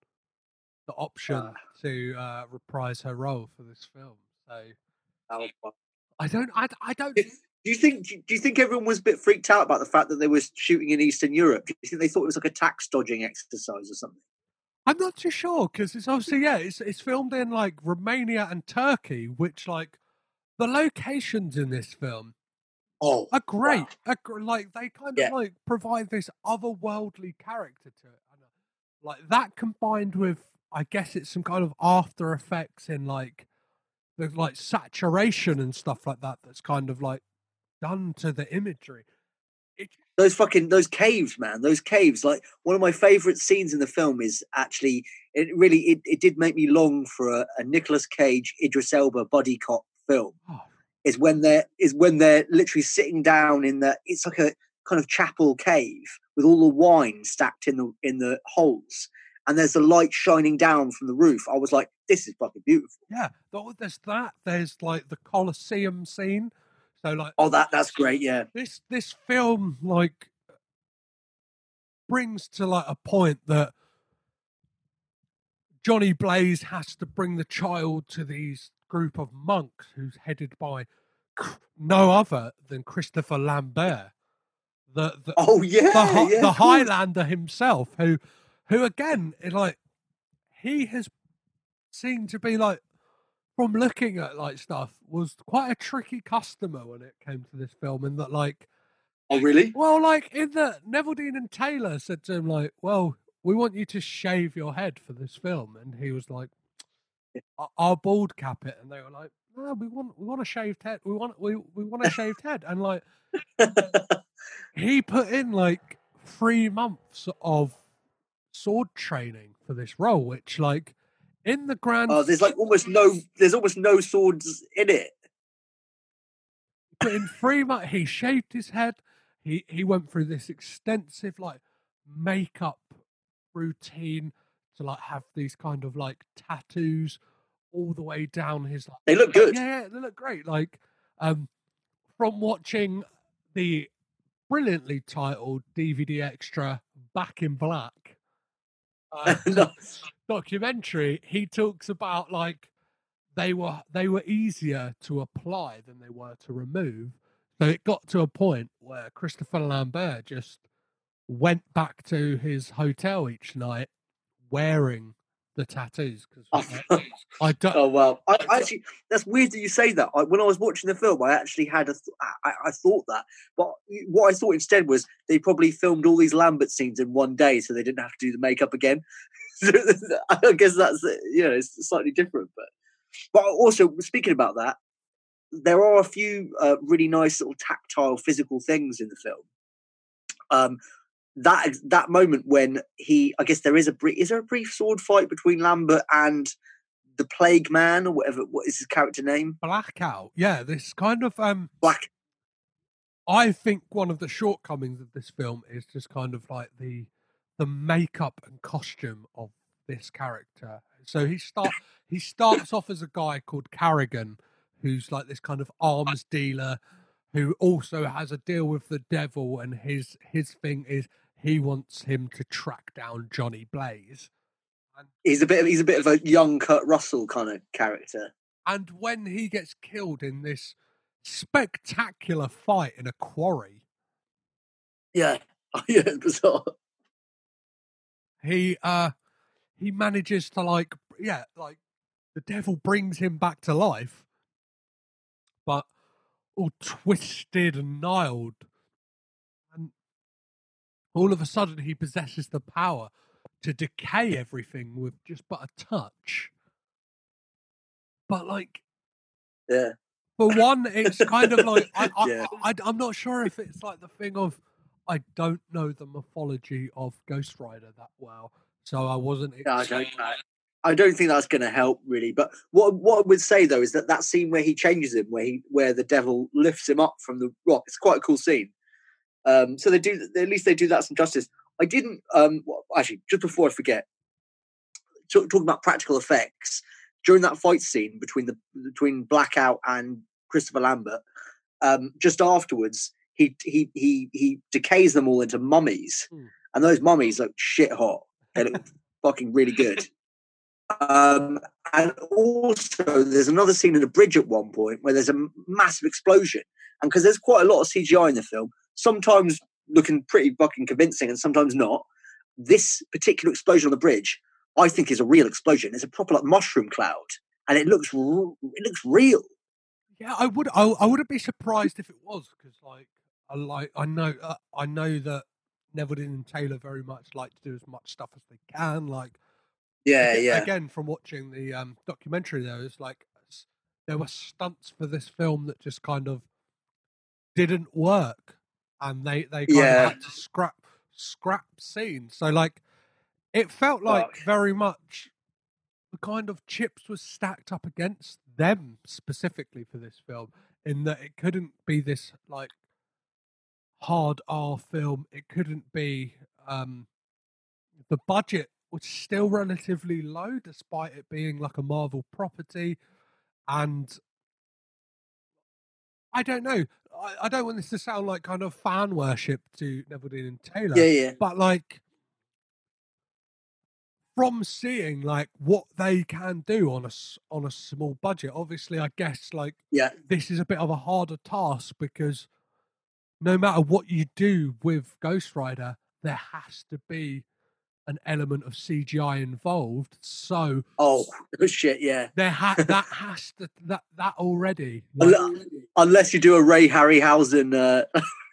the option Ah. to uh, reprise her role for this film. So That was fun. I don't, I, I don't. Do you think? Do you think everyone was a bit freaked out about the fact that they were shooting in Eastern Europe? Do you think they thought it was like a tax dodging exercise or something? I'm not too sure because it's obviously yeah, it's it's filmed in like Romania and Turkey, which like the locations in this film Oh, are great. Are gr- like they kind Yeah. of like provide this otherworldly character to it. And, uh, Like that combined with, I guess it's some kind of after effects in like the like saturation and stuff like that. That's kind of like done to the imagery. Those fucking those caves, man. Those caves. Like one of my favorite scenes in the film is actually it really it, it did make me long for a, a Nicolas Cage Idris Elba buddy cop film. oh, Is when they're is when they're literally sitting down in the it's like a kind of chapel cave with all the wine stacked in the in the holes. And there's the light shining down from the roof. I was like, "This is fucking beautiful." yeah, there's that. There's like the Colosseum scene. So like Oh, that that's great. Yeah, this this film like brings to like a point that Johnny Blaze has to bring the child to these group of monks who's headed by no other than Christopher Lambert, the the, Oh yeah, the, yeah, the. Highlander himself, who who again is like he has seemed to be like from looking at like stuff was quite a tricky customer when it came to this film, and that like Oh really? well, like in the Neveldine and Taylor said to him, like, well, we want you to shave your head for this film, and he was like, "I- I'll bald cap it, and they were like, no, we want we want a shaved head, we want we we want a shaved head, and like he put in like three months of sword training for this role, which like in the grand Oh, there's like almost no, there's almost no swords in it. but in three months he shaved his head he he went through this extensive like makeup routine to like have these kind of like tattoos all the way down his like They look good. yeah, yeah they look great like um from watching the brilliantly titled dvd extra back in black uh, No. documentary he talks about like they were they were easier to apply than they were to remove so it got to a point where christopher lambert just went back to his hotel each night wearing the tattoos because Oh, i don't oh wow! I, I actually, that's weird that you say that. I, when I was watching the film, I actually had a, th- I, I thought that, but what I thought instead was they probably filmed all these Lambert scenes in one day, so they didn't have to do the makeup again. I guess that's you know it's slightly different, but but also speaking about that, there are a few uh, really nice little tactile physical things in the film. Um, that that moment when he, I guess there is a brief, is there a brief sword fight between Lambert and the Plague Man or whatever? What is his character name? blackout yeah this kind of um Black. I think one of the shortcomings of this film is just kind of like the the makeup and costume of this character. So he start he starts off as a guy called Carrigan, who's like this kind of arms dealer, who also has a deal with the devil, and his his thing is he wants him to track down Johnny Blaze. He's a bit. Of, he's a bit of a young Kurt Russell kind of character. And when he gets killed in this spectacular fight in a quarry, Yeah, yeah, bizarre. he uh he manages to like yeah like the devil brings him back to life but all twisted and gnarled and all of a sudden he possesses the power to decay everything with just but a touch but like Yeah, for one it's kind of like I, I, Yeah. I, i'm not sure if it's like the thing of i don't know the mythology of ghost rider that well so i wasn't Yeah, I don't. know. I don't think that's going to help really. But what what I would say though is that that scene where he changes him, where he where the devil lifts him up from the rock, it's quite a cool scene. Um, so they do at least they do that some justice. I didn't um well, actually just before I forget, talk, talking about practical effects during that fight scene between the between Blackout and Christopher Lambert. Um, just afterwards, he he he he decays them all into mummies, Hmm. and those mummies look shit hot. They look fucking really good. Um, and also, there's another scene in a bridge at one point where there's a massive explosion, and because there's quite a lot of CGI in the film, sometimes looking pretty fucking convincing, and sometimes not. This particular explosion on the bridge, I think, is a real explosion. It's a proper like mushroom cloud, and it looks r- it looks real. Yeah, I would. I, I wouldn't be surprised if it was because, like, I like. I know. Uh, I know that Neville and Taylor very much like to do as much stuff as they can. Like, Yeah, aga- yeah, Again, from watching the um, documentary, there was like there were stunts for this film that just kind of didn't work, and they they kind Yeah. of had to scrap scrap scenes. So like, it felt like Fuck. very much the kind of chips was stacked up against them specifically for this film, in that it couldn't be this like hard R film. It couldn't be um the budget was still relatively low despite it being like a Marvel property and I don't know. I, I don't want this to sound like kind of fan worship to Neveldine and Taylor yeah, yeah. but like from seeing like what they can do on a on a small budget. Obviously, I guess like Yeah. this is a bit of a harder task because no matter what you do with Ghost Rider, there has to be an element of CGI involved. So Oh shit, yeah. there ha- that has to that that already. like, Unless you do a Ray Harryhausen, uh,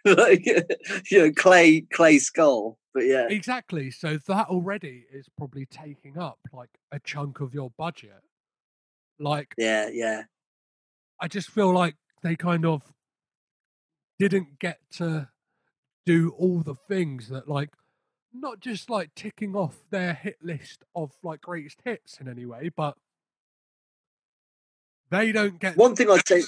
you know, clay clay skull. But yeah, Exactly. So that already is probably taking up like a chunk of your budget. Like yeah, yeah. I just feel like they kind of didn't get to do all the things that like not just like ticking off their hit list of like greatest hits in any way, but they don't get One thing I'd say.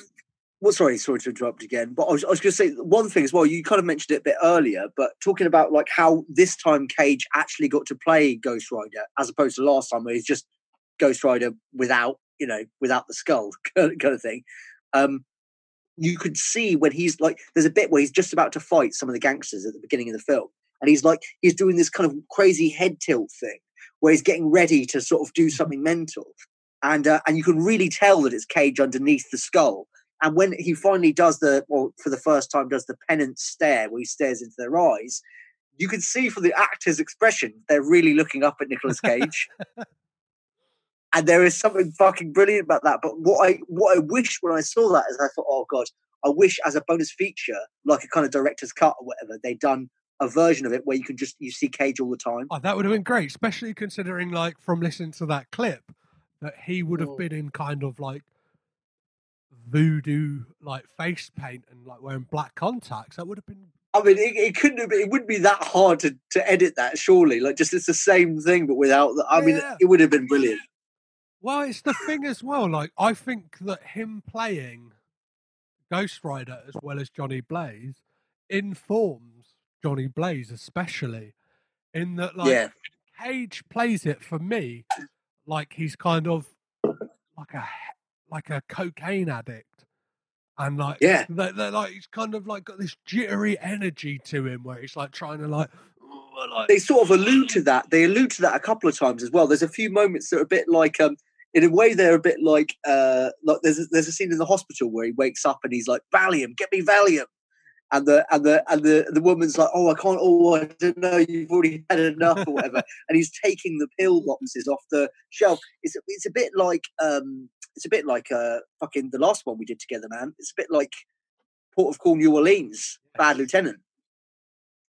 Well, sorry, sorry to interrupt again, but I was, I was going to say one thing as well. You kind of mentioned it a bit earlier, but talking about like how this time Cage actually got to play Ghost Rider as opposed to last time where he's just Ghost Rider without, you know, without the skull kind of thing. Um, you could see when he's like, there's a bit where he's just about to fight some of the gangsters at the beginning of the film, and he's like, he's doing this kind of crazy head tilt thing where he's getting ready to sort of do something mental, and uh, and you can really tell that it's Cage underneath the skull. And when he finally does the, or for the first time, does the penance stare where he stares into their eyes, you can see from the actor's expression they're really looking up at Nicolas Cage. and there is something fucking brilliant about that. But what I what I wish when I saw that is I thought, oh god, I wish as a bonus feature, like a kind of director's cut or whatever, they'd done a version of it where you can just you see Cage all the time. Oh, that would have been great, especially considering like from listening to that clip that he would have Mm. been in kind of like voodoo like face paint and like wearing black contacts. That would have been I mean, it, it couldn't have been, it wouldn't be that hard to, to edit that, surely. Like, just it's the same thing, but without the. I mean, it would have been brilliant. Well, it's the thing as well. Like, I think that him playing Ghost Rider as well as Johnny Blaze informs Johnny Blaze, especially in that, like, yeah. Cage plays it for me like he's kind of like a like a cocaine addict, and like Yeah. they they're like he's kind of like got this jittery energy to him where he's like trying to like like They sort of allude to that. They allude to that a couple of times as well. There's a few moments that are a bit like, um, in a way, they're a bit like, uh, like there's a, there's a scene in the hospital where he wakes up and he's like, Valium, get me Valium. And the and the and the the woman's like, oh, I can't. Oh, I don't know. You've already had enough or whatever. and he's taking the pill boxes off the shelf. It's it's a bit like um, it's a bit like uh, fucking the last one we did together, man. It's a bit like Port of Call, New Orleans, Bad Lieutenant.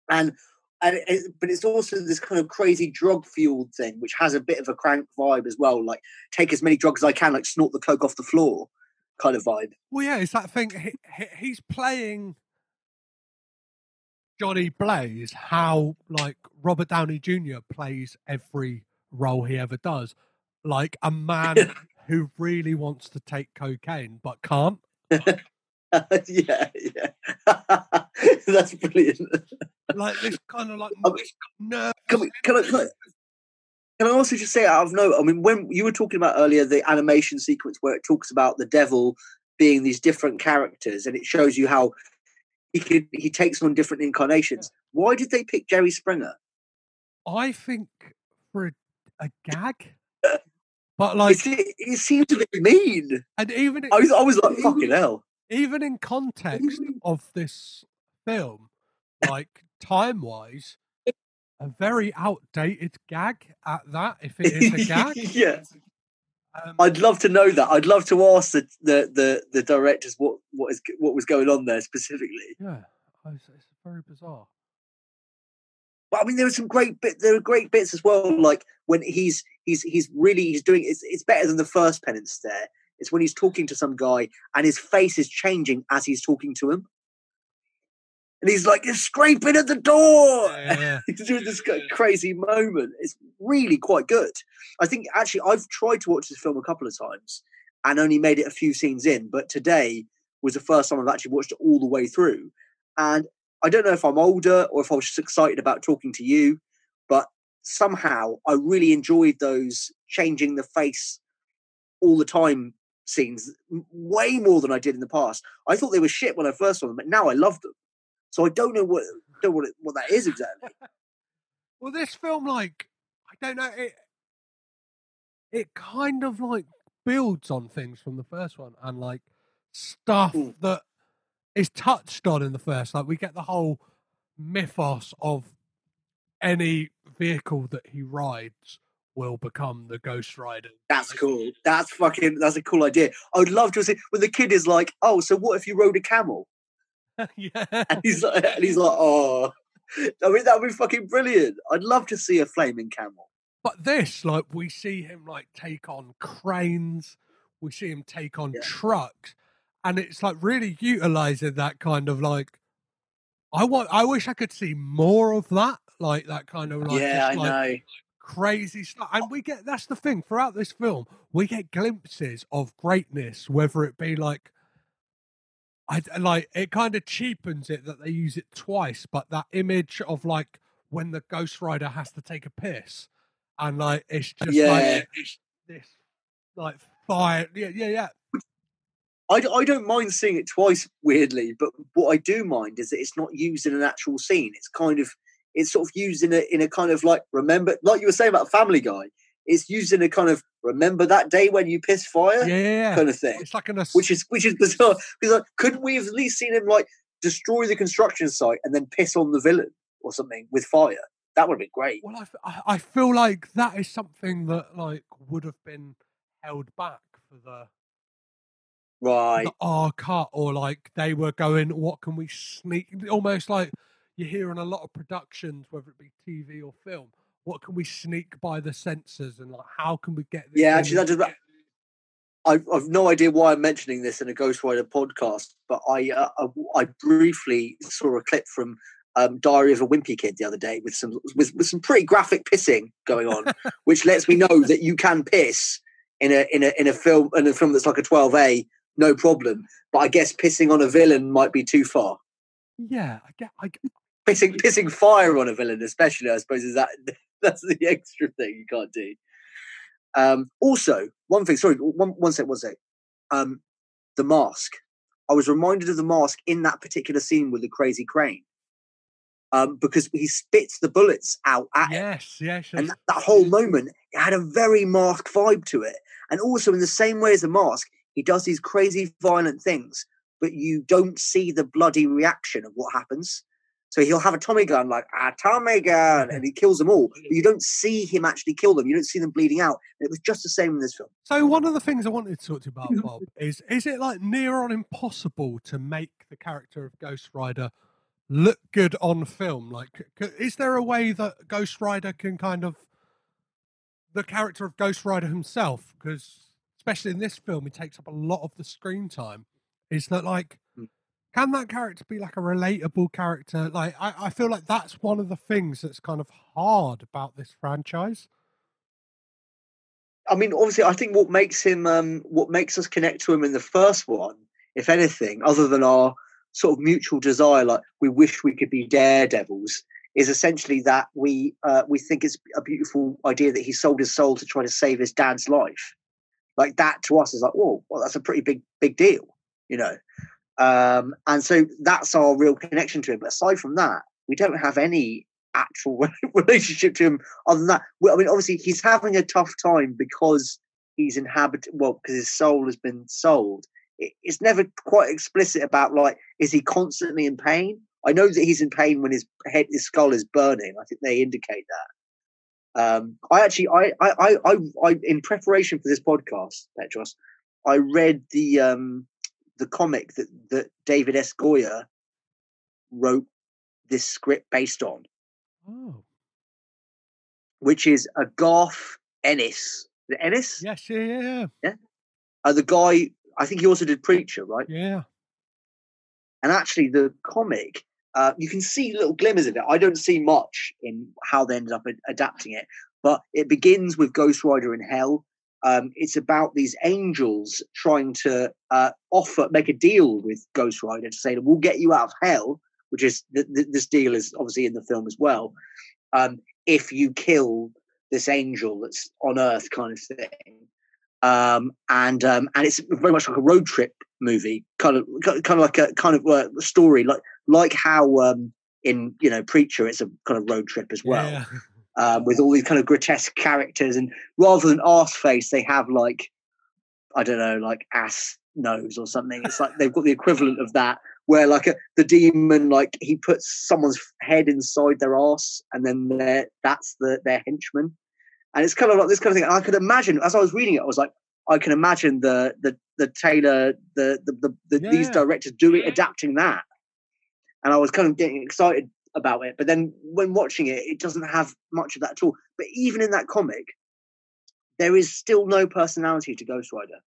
And and it, but it's also this kind of crazy drug fueled thing, which has a bit of a crank vibe as well. Like take as many drugs as I can, like snort the coke off the floor, kind of vibe. Well, yeah, it's that thing. He, he, he's playing Johnny Blaze how like Robert Downey Jr. plays every role he ever does, like a man who really wants to take cocaine but can't. yeah, yeah, that's brilliant. Like this kind of like Um, nervous. Can, we, can, I, can, I, can I also just say out of note? I mean, when you were talking about earlier the animation sequence where it talks about the devil being these different characters, and it shows you how he he takes on different incarnations. Why did they pick Jerry Springer? I think for a, a gag, but like, it, it seems a bit mean. and even I was, I was like, fucking hell. even in context of this film, like time wise, a very outdated gag at that, if it is a gag. yeah, Um, I'd love to know that. I'd love to ask the the the, the directors what what is what was going on there specifically. yeah, it's, it's very bizarre. But I mean, there are some great bit. There are great bits as well. Like when he's he's he's really he's doing it's it's better than the first penance stare. It's when he's talking to some guy and his face is changing as he's talking to him, and he's like, "You're scraping at the door." Yeah, He's doing this crazy moment. It's really quite good. I think actually I've tried to watch this film a couple of times and only made it a few scenes in, but today was the first time I've actually watched it all the way through. And I don't know if I'm older or if I was just excited about talking to you, but somehow I really enjoyed those changing the face all the time scenes way more than I did in the past. I thought they were shit when I first saw them, but now I love them. So I don't know what don't know what, it, what that is exactly. Well, this film, like, I don't know. It it kind of like builds on things from the first one and like stuff Mm. that is touched on in the first. Like we get the whole mythos of any vehicle that he rides will become the Ghost Rider. That's cool. That's fucking. That's a cool idea. I would love to see when the kid is like, "Oh, so what if you rode a camel?" yeah. And he's like, and he's like, "Oh, I mean, that would be fucking brilliant. I'd love to see a flaming camel." But this, like, we see him like take on cranes, we see him take on Yeah. trucks, and it's like really utilizing that kind of like. I want. I wish I could see more of that, like that kind of like, yeah, I like, know. crazy stuff. And we get that's the thing throughout this film, we get glimpses of greatness, whether it be like. I like it kind of cheapens it that they use it twice, but that image of like when the Ghost Rider has to take a piss, and like it's just Yeah. like it's this like fire, yeah, yeah, yeah. I, I don't mind seeing it twice, weirdly, but what I do mind is that it's not used in an actual scene. It's kind of it's sort of used in a in a kind of like remember, like you were saying about Family Guy. It's used in a kind of remember that day when you pissed fire Yeah, kind of thing, It's like an ass- which is which is bizarre. Because like, couldn't we have at least seen him like destroy the construction site and then piss on the villain or something with fire? That would have been great. well, I, f- I- I feel like that is something that like would have been held back for the Right. the R cut or like they were going, what can we sneak? Almost like you hear in a lot of productions, whether it be TV or film, what can we sneak by the censors and like how can we get this? Yeah, actually, that get- I've, I've no idea why I'm mentioning this in a Ghost Rider podcast, but I uh, I, I briefly saw a clip from um, Diary of a Wimpy Kid the other day with some with, with some pretty graphic pissing going on, which lets me know that you can piss in a in a in a film in a film that's like a 12A, no problem. But I guess pissing on a villain might be too far. yeah, I get, I Pissing pissing fire on a villain, especially, I suppose, is that that's the extra thing you can't do. Um, also, one thing. Sorry, one one sec, one sec. Um, the mask. I was reminded of the mask in that particular scene with the crazy crane, um, because he spits the bullets out at it, yes, yes, and that, that whole moment it had a very mask vibe to it. And also, in the same way as the mask, he does these crazy violent things, but you don't see the bloody reaction of what happens. So he'll have a Tommy gun, like a Tommy gun, and he kills them all. But you don't see him actually kill them. You don't see them bleeding out. And it was just the same in this film. So one of the things I wanted to talk to you about, Bob, is is it like near on impossible to make the character of Ghost Rider look good on film? Like, is there a way that Ghost Rider can kind of the character of Ghost Rider himself, because especially in this film, he takes up a lot of the screen time. Is that like? Can that character be like a relatable character? Like, I, I feel like that's one of the things that's kind of hard about this franchise. I mean, obviously, I think what makes him, um, what makes us connect to him in the first one, if anything, other than our sort of mutual desire, like we wish we could be daredevils, is essentially that we uh, we think it's a beautiful idea that he sold his soul to try to save his dad's life. Like that to us is like, oh, well, that's a pretty big big deal, you know. Um, and so that's our real connection to him. But aside from that, we don't have any actual relationship to him other than that. I mean, obviously, he's having a tough time because he's inhabited. Well, because his soul has been sold. It's never quite explicit about like, is he constantly in pain? I know that he's in pain when his head, his skull is burning. I think they indicate that. Um, I actually, I, I, I, I, in preparation for this podcast, Petros, I read the um, the comic that that David S. Goyer wrote this script based on, Oh, which is a Garth Ennis. The Ennis, yes, yeah, yeah, yeah. uh, the guy. I think he also did Preacher, right? yeah. And actually, the comic, uh, you can see little glimmers of it. I don't see much in how they ended up ad- adapting it, but it begins with Ghost Rider in Hell. Um, it's about these angels trying to uh, offer, make a deal with Ghost Rider to say we'll get you out of hell, which is th- th- this deal is obviously in the film as well. Um, if you kill this angel that's on Earth, kind of thing. Um, and um, and it's very much like a road trip movie, kind of kind of like a kind of uh, story, like like how um, in you know Preacher, it's a kind of road trip as well. yeah. um, with all these kind of grotesque characters, and rather than ass face, they have like I don't know, like ass nose or something. It's like they've got the equivalent of that, where like a, the demon, like he puts someone's head inside their ass, and then that's the their henchman. And it's kind of like this kind of thing. And I could imagine as I was reading it, I was like, I can imagine the the the Taylor, the the, the, the yeah. these directors doing adapting that, and I was kind of getting excited about it. But then when watching it, it doesn't have much of that at all. But even in that comic, there is still no personality to Ghost Rider.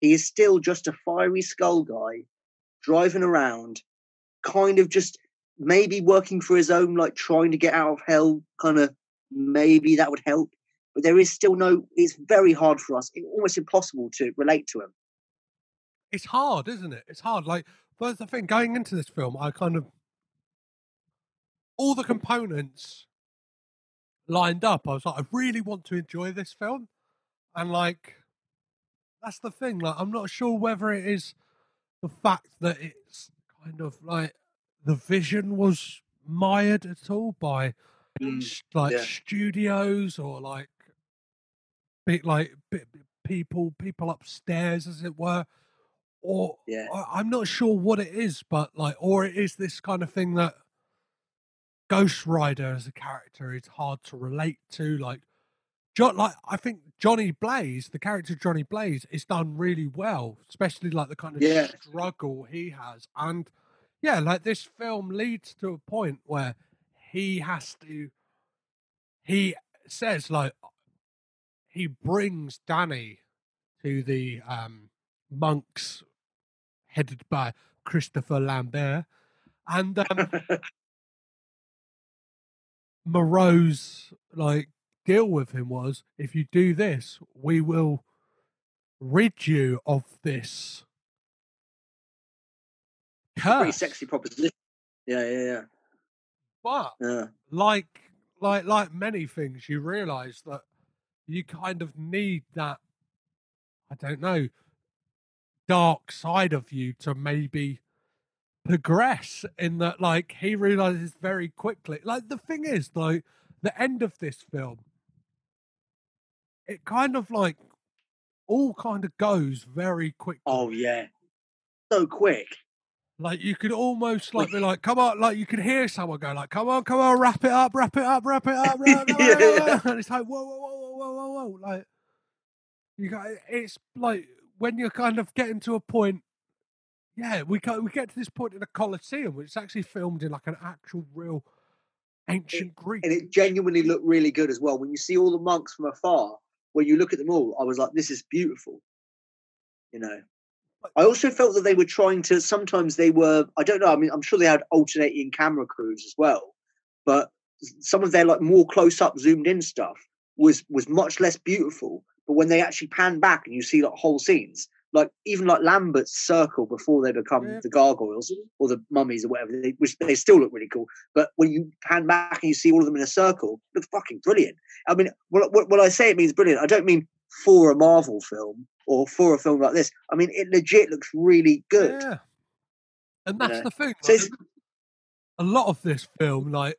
He is still just a fiery skull guy driving around, kind of just maybe working for his own, like trying to get out of hell, kind of maybe that would help. But there is still no, it's very hard for us, almost impossible to relate to him. It's hard, isn't it? It's hard. Like, but the thing going into this film, I kind of, all the components lined up. I was like, I really want to enjoy this film. And like, that's the thing. Like, I'm not sure whether it is the fact that it's kind of like the vision was mired at all by mm, like yeah. studios or like bit like bit, people people upstairs as it were or yeah. I, i'm not sure what it is but like or it is this kind of thing that ghost rider as a character is hard to relate to like John, like I think Johnny Blaze, the character Johnny Blaze, is done really well, especially like the kind of yeah. struggle he has, and yeah, like this film leads to a point where he has to. He says like he brings Danny to the um, monks headed by Christopher Lambert, and um, Moreau's like deal with him was if you do this, we will rid you of this curse. Pretty sexy proposition. Yeah, yeah, yeah. But yeah. like like like many things, you realise that you kind of need that I don't know dark side of you to maybe progress in that like he realizes very quickly like the thing is though the end of this film it kind of like all kind of goes very quick. Oh yeah, so quick. Like you could almost like be like, come on, like you could hear someone go like, come on, come on, wrap it up, wrap it up, wrap it up, wrap it up. yeah. and it's like, whoa, whoa, whoa, whoa, whoa, whoa, whoa, like you got. It's like when you're kind of getting to a point. Yeah, we we get to this point in a coliseum, which is actually filmed in like an actual real ancient Greek, and it genuinely looked really good as well. When you see all the monks from afar, when you look at them all, I was like, this is beautiful. You know. I also felt that they were trying to sometimes they were I don't know, I mean I'm sure they had alternating camera crews as well, but some of their like more close up zoomed in stuff was was much less beautiful. But when they actually pan back and you see like whole scenes, like even like Lambert's circle before they become yeah. the gargoyles or the mummies or whatever, they, which they still look really cool. But when you pan back and you see all of them in a circle, it looks fucking brilliant. I mean, when, when I say it means brilliant, I don't mean for a Marvel film or for a film like this. I mean, it legit looks really good. Yeah. And that's the thing. Like, so a lot of this film, like,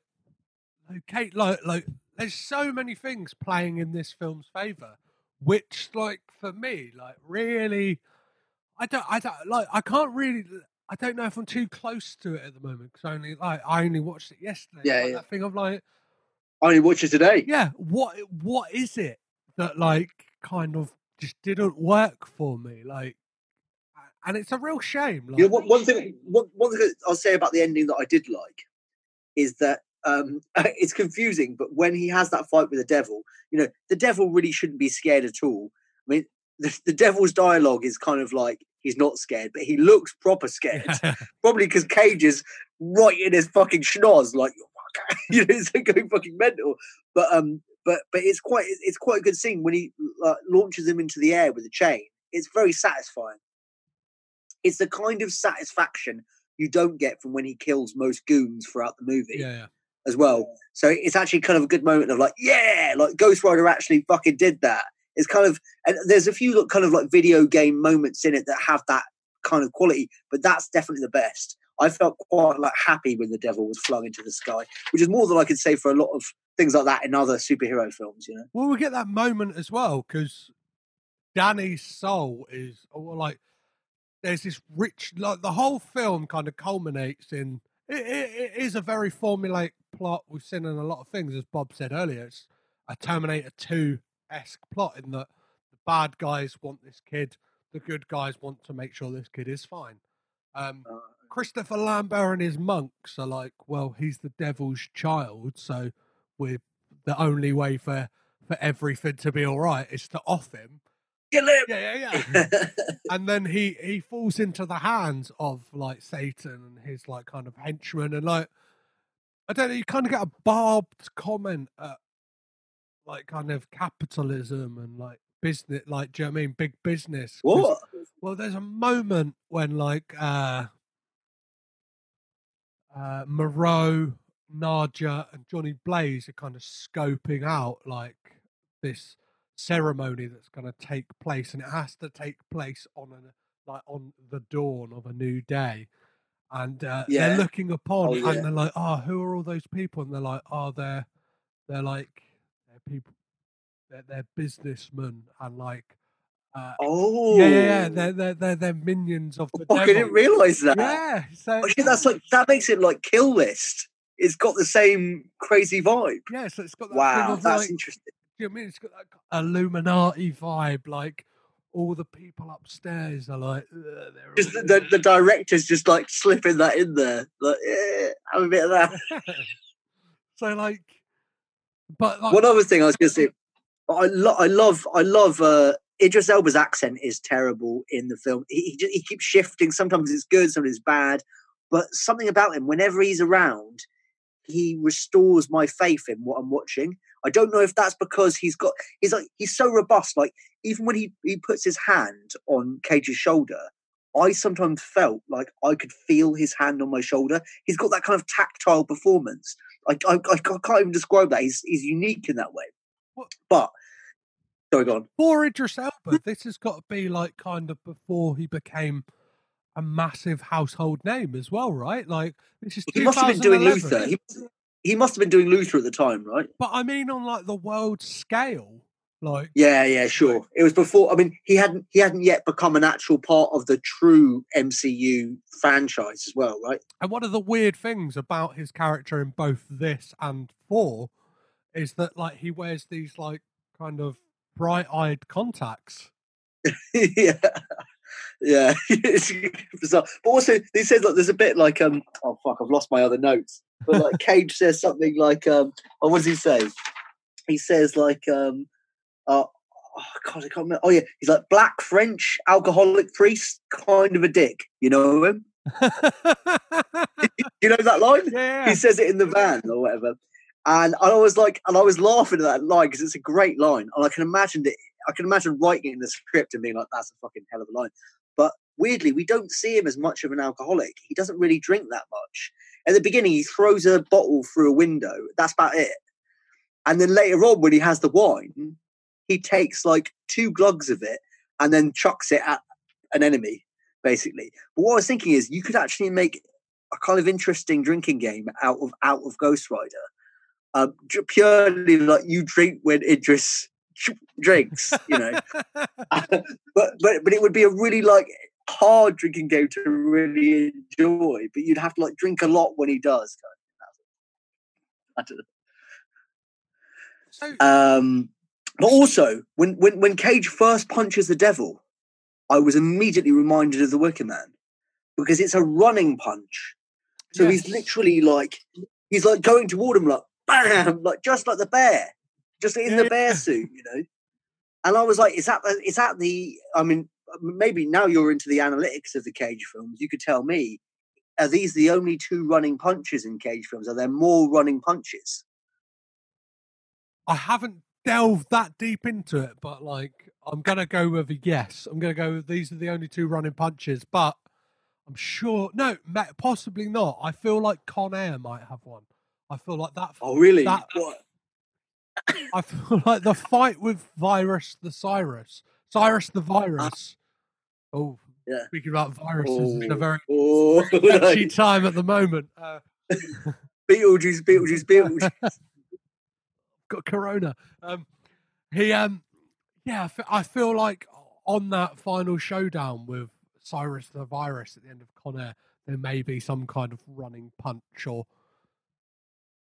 okay, like, like, there's so many things playing in this film's favor which like for me like really i don't i don't like i can't really i don't know if i'm too close to it at the moment because only like i only watched it yesterday yeah, like, yeah. that thing of like I only watched it today yeah what what is it that like kind of just didn't work for me like and it's a real shame like, you know, one, one thing one, one thing i'll say about the ending that i did like is that um, it's confusing, but when he has that fight with the devil, you know, the devil really shouldn't be scared at all. I mean, the, the devil's dialogue is kind of like he's not scared, but he looks proper scared. Probably because Cage is right in his fucking schnoz, like you know, it's going fucking mental. But um, but but it's quite it's quite a good scene when he uh, launches him into the air with a chain. It's very satisfying. It's the kind of satisfaction you don't get from when he kills most goons throughout the movie. Yeah, yeah as well. So it's actually kind of a good moment of like, yeah, like Ghost Rider actually fucking did that. It's kind of, and there's a few kind of like video game moments in it that have that kind of quality, but that's definitely the best. I felt quite like happy when the devil was flung into the sky, which is more than I could say for a lot of things like that in other superhero films. You know. Well, we get that moment as well because Danny's soul is like there's this rich like the whole film kind of culminates in it, it, it is a very formulaic plot we've seen in a lot of things as Bob said earlier it's a Terminator 2 esque plot in that the bad guys want this kid the good guys want to make sure this kid is fine um, Uh, Christopher Lambert and his monks are like, well, he's the devil's child, so we're the only way for for everything to be all right is to off him. Kill him. Yeah, yeah, yeah. and then he he falls into the hands of like Satan and his like kind of henchmen, and like I don't know, you kind of get a barbed comment at like kind of capitalism and like business, like do you know what I mean, big business. what? well, there's a moment when like uh uh Moreau, Nadya, and Johnny Blaze are kind of scoping out like this ceremony that's going to take place, and it has to take place on an like on the dawn of a new day. And uh, Yeah. they're looking upon, Oh, yeah. and they're like, "Oh, who are all those people?" And they're like, "Oh, they're they're like they're people, they're, they're businessmen, and like uh, Oh, yeah, yeah, yeah. They're, they're, they're, they're minions of the Fuck, I didn't realize that. Yeah, so Oh, shit, that's like that makes it like Kill List. It's got the same crazy vibe. yeah, so it's got that Wow, that's like, interesting. Do you know what I mean? It's got that Illuminati vibe, like all the people upstairs are like, Just all- the, the director's just like slipping that in there. Like, yeah, have a bit of that. so like, but like, One other thing I was going to say, I, lo- I love, I love. uh Idris Elba's accent is terrible in the film. He he, ju- he keeps shifting. Sometimes it's good, sometimes it's bad. But something about him, whenever he's around, he restores my faith in what I'm watching. I don't know if that's because he's got he's like he's so robust. Like even when he he puts his hand on Cage's shoulder, I sometimes felt like I could feel his hand on my shoulder. He's got that kind of tactile performance. I I, I can't even describe that. He's he's unique in that way. What- But sorry, go on. for Idris Elba, this has got to be like kind of before he became a massive household name as well, right? Like this is He must have been doing 2011. Luther. He, he must have been doing Luther at the time, right? But I mean, on like the world scale, like Yeah, yeah, sure. It was before. I mean, he hadn't he hadn't yet become an actual part of the true MCU franchise as well, right? And one of the weird things about his character in both this and four is that like he wears these like kind of bright-eyed contacts. yeah, yeah. It's bizarre. But also, he says like there's a bit like um. Oh fuck! I've lost my other notes. But like Cage says something like um. Oh, what does he say? He says like um. Uh, oh god, I can't remember. Oh yeah, he's like black French alcoholic priest, kind of a dick. You know him? You know that line? yeah, he says it in the van or whatever. And I was like, and I was laughing at that line because it's a great line, and I can imagine it. I can imagine writing it in the script and being like, "That's a fucking hell of a line." Weirdly, we don't see him as much of an alcoholic. He doesn't really drink that much. At the beginning, he throws a bottle through a window. That's about it. And then later on, when he has the wine, he takes like two glugs of it and then chucks it at an enemy, basically. But what I was thinking is, you could actually make a kind of interesting drinking game out of out of Ghost Rider. Um, purely like you drink when Idris drinks, you know. but but but it would be a really like hard drinking game to really enjoy. But you'd have to like drink a lot when he does. Kind of. I don't So. Um, but also when when when Cage first punches the devil, I was immediately reminded of the Wicker Man because it's a running punch. So he's literally like he's like going toward him like bam, like just like the bear, just in Yeah, the bear yeah. suit, you know. And I was like, is that the- is that the? I mean, maybe now you're into the analytics of the Cage films. You could tell me, are these the only two running punches in Cage films? Are there more running punches? I haven't delved that deep into it, but like I'm gonna go with a yes. I'm gonna go with these are the only two running punches, but I'm sure no, possibly not. I feel like Con Air might have one. I feel like that. Oh, really? That- What? I feel like the fight with Virus the Cyrus, Cyrus the Virus. Oh, Yeah. Speaking about viruses, it's a very oh, touchy time at the moment. Uh, Beetlejuice, Beetlejuice, Beetlejuice. got corona. Um, he um, yeah, I feel like on that final showdown with Cyrus the Virus at the end of Con Air, there may be some kind of running punch, or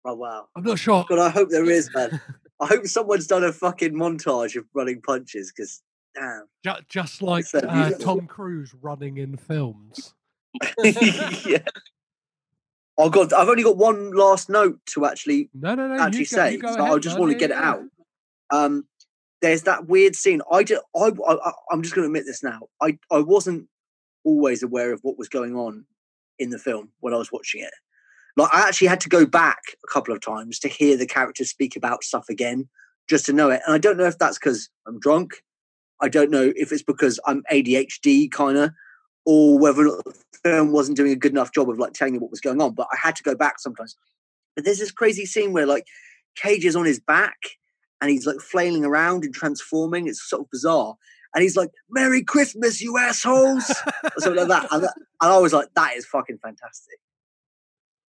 Oh wow. I'm not sure. God, I hope there is, man. I hope someone's done a fucking montage of running punches because damn. Ju- just like So uh, Tom Cruise running in films. yeah. Oh god, I've only got one last note to actually No, no, no. actually go, say. go I just want to get it out. Um, there's that weird scene. I just, I, I, I'm just going to admit this now. I, I wasn't always aware of what was going on in the film when I was watching it. Like, I actually had to go back a couple of times to hear the characters speak about stuff again, just to know it. And I don't know if that's because I'm drunk. I don't know if it's because I'm ADHD kind of, or whether the film wasn't doing a good enough job of like telling me what was going on. But I had to go back sometimes. But there's this crazy scene where like Cage is on his back and he's like flailing around and transforming. It's sort of bizarre. And he's like, Merry Christmas, you assholes. or something like that. And, that. and I was like, that is fucking fantastic.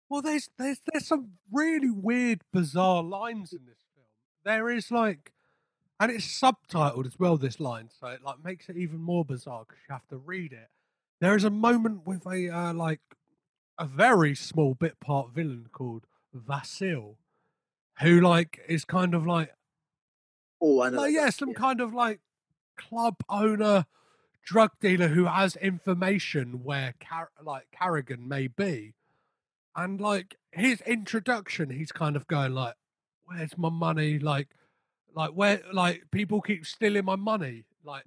Well, there's there's there's some really weird, bizarre lines in this film. There is like, and it's subtitled as well. This line, so it like makes it even more bizarre because you have to read it. There is a moment with a uh, like a very small bit part villain called Vasil, who like is kind of like Oh, I know. like yeah, some kind of like club owner, drug dealer who has information where Car- like Carrigan may be, and like his introduction, he's kind of going like, "Where's my money?" Like, like where like people keep stealing my money, like,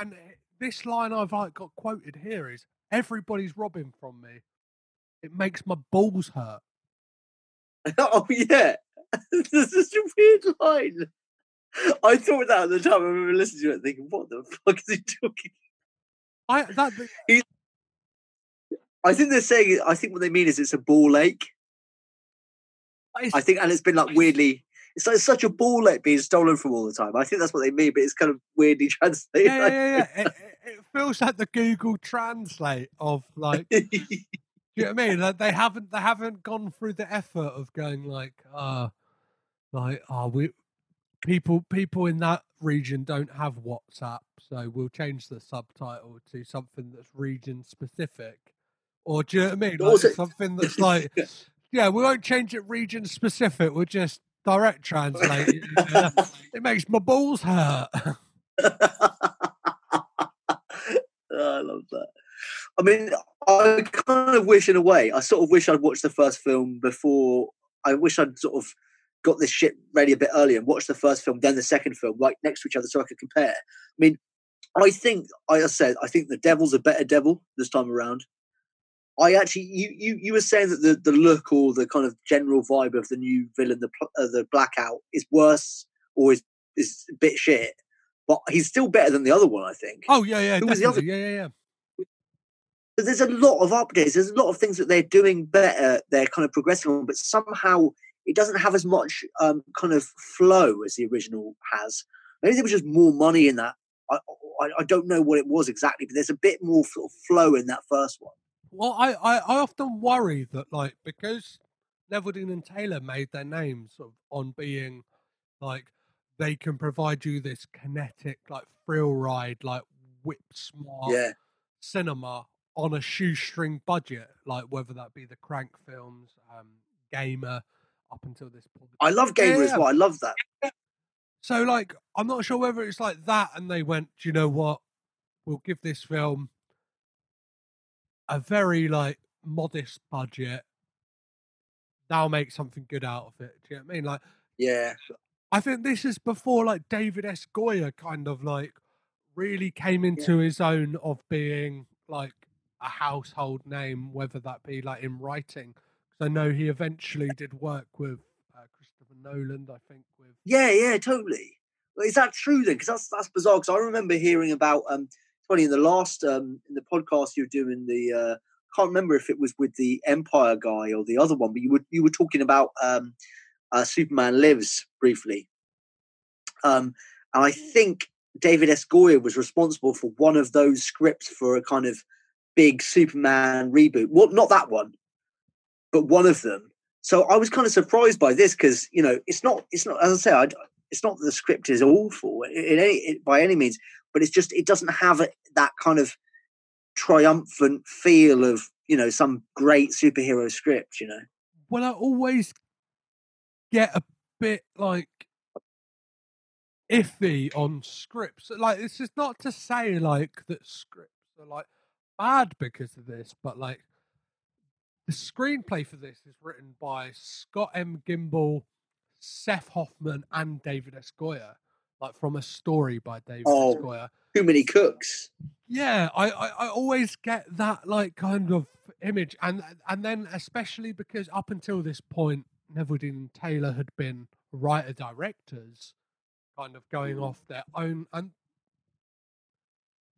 and eh, this line I've like got quoted here is, "Everybody's robbing from me. It makes my balls hurt." oh, yeah. this is a weird line. I thought that at the time. I remember listening to it thinking, what the fuck is he talking I that he, I think they're saying, I think what they mean is it's a ball lake. I think, and it's been like weirdly, it's like such a ball lake being stolen from all the time. I think that's what they mean, but it's kind of weirdly translated. yeah, yeah, yeah. It, it, it feels like the Google Translate of like, do you know what I mean? Like they haven't they haven't gone through the effort of going like, uh like, oh, we people people in that region don't have WhatsApp, so we'll change the subtitle to something that's region specific. Or do you know what I mean? Like Also- something that's like, yeah, we won't change it region specific. We'll just direct translate. it. It makes my balls hurt. Oh, I love that. I mean, I kind of wish, in a way, I sort of wish I'd watched the first film before. I wish I'd sort of got this shit ready a bit earlier and watched the first film, then the second film, right next to each other, so I could compare. I mean, I think, like I said, I think the Devil's a better Devil this time around. I actually, you, you, you were saying that the, the look or the kind of general vibe of the new villain, the uh, the Blackout, is worse or is is a bit shit, but he's still better than the other one, I think. Oh yeah, yeah, Who was the other- Yeah, yeah, yeah. But there's a lot of updates. There's a lot of things that they're doing better. They're kind of progressing on, but somehow it doesn't have as much um, kind of flow as the original has. Maybe there was just more money in that. I, I, I don't know what it was exactly, but there's a bit more sort of flow in that first one. Well, I, I, I often worry that like because Neveldine and Taylor made their names sort of on being like they can provide you this kinetic like thrill ride like whip smart Yeah, cinema on a shoestring budget, like whether that be the Crank films, um, Gamer, up until this point. I love Gamer Yeah, as well. I love that. So like I'm not sure whether it's like that and they went, Do you know what? We'll give this film a very like modest budget. They'll make something good out of it. Do you know what I mean? Like Yeah, I think this is before like David S. Goyer kind of like really came into his own of being like a household name, whether that be like in writing. Because I know he eventually did work with uh, Christopher Nolan, I think, with yeah, yeah, totally. Is that true then? Because that's that's bizarre. Because I remember hearing about um, funny in the last um, in the podcast you were doing the uh, I can't remember if it was with the Empire guy or the other one, but you were you were talking about um, uh, Superman Lives briefly. Um, and I think David S. Goyer was responsible for one of those scripts for a kind of big Superman reboot. Well, not that one, but one of them. so I was kind of surprised by this because you know it's not it's not as I say I, it's not that the script is awful in any by any means, but it's just it doesn't have that kind of triumphant feel of you know some great superhero script. You know. Well, I always get a bit like iffy on scripts. Like this is not to say like that scripts are like bad because of this, but like the screenplay for this is written by Scott M. Gimple, Seth Hoffman, and David S. Goyer. Like from a story by David Oh. S. Goyer. Too many cooks. Yeah, I, I, I always get that like kind of image, and and then especially because up until this point, Neveldine and Taylor had been writer directors, kind of going Mm. off their own, and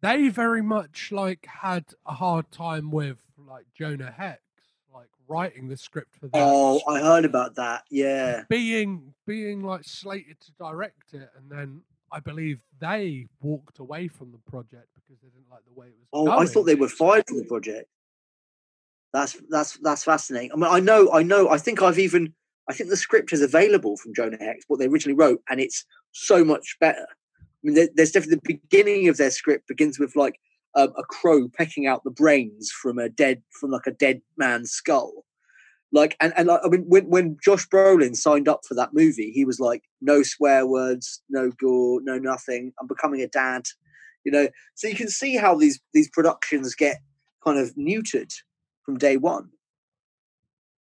they very much like had a hard time with like Jonah Hex, like writing the script for that. Oh, I heard about that. Yeah. being being like slated to direct it, and then I believe they walked away from the project because they didn't like the way it was. Oh, I thought they were fired from the project. That's that's that's fascinating. I mean, I know, I know. I think I've even, I think the script is available from Jonah Hex, what they originally wrote, and it's so much better. I mean, there, there's definitely the beginning of their script begins with like um, a crow pecking out the brains from a dead, from like a dead man's skull. Like, and and I mean, when when Josh Brolin signed up for that movie, he was like, no swear words, no gore, no nothing. I'm becoming a dad. You know, so you can see how these these productions get kind of neutered from day one.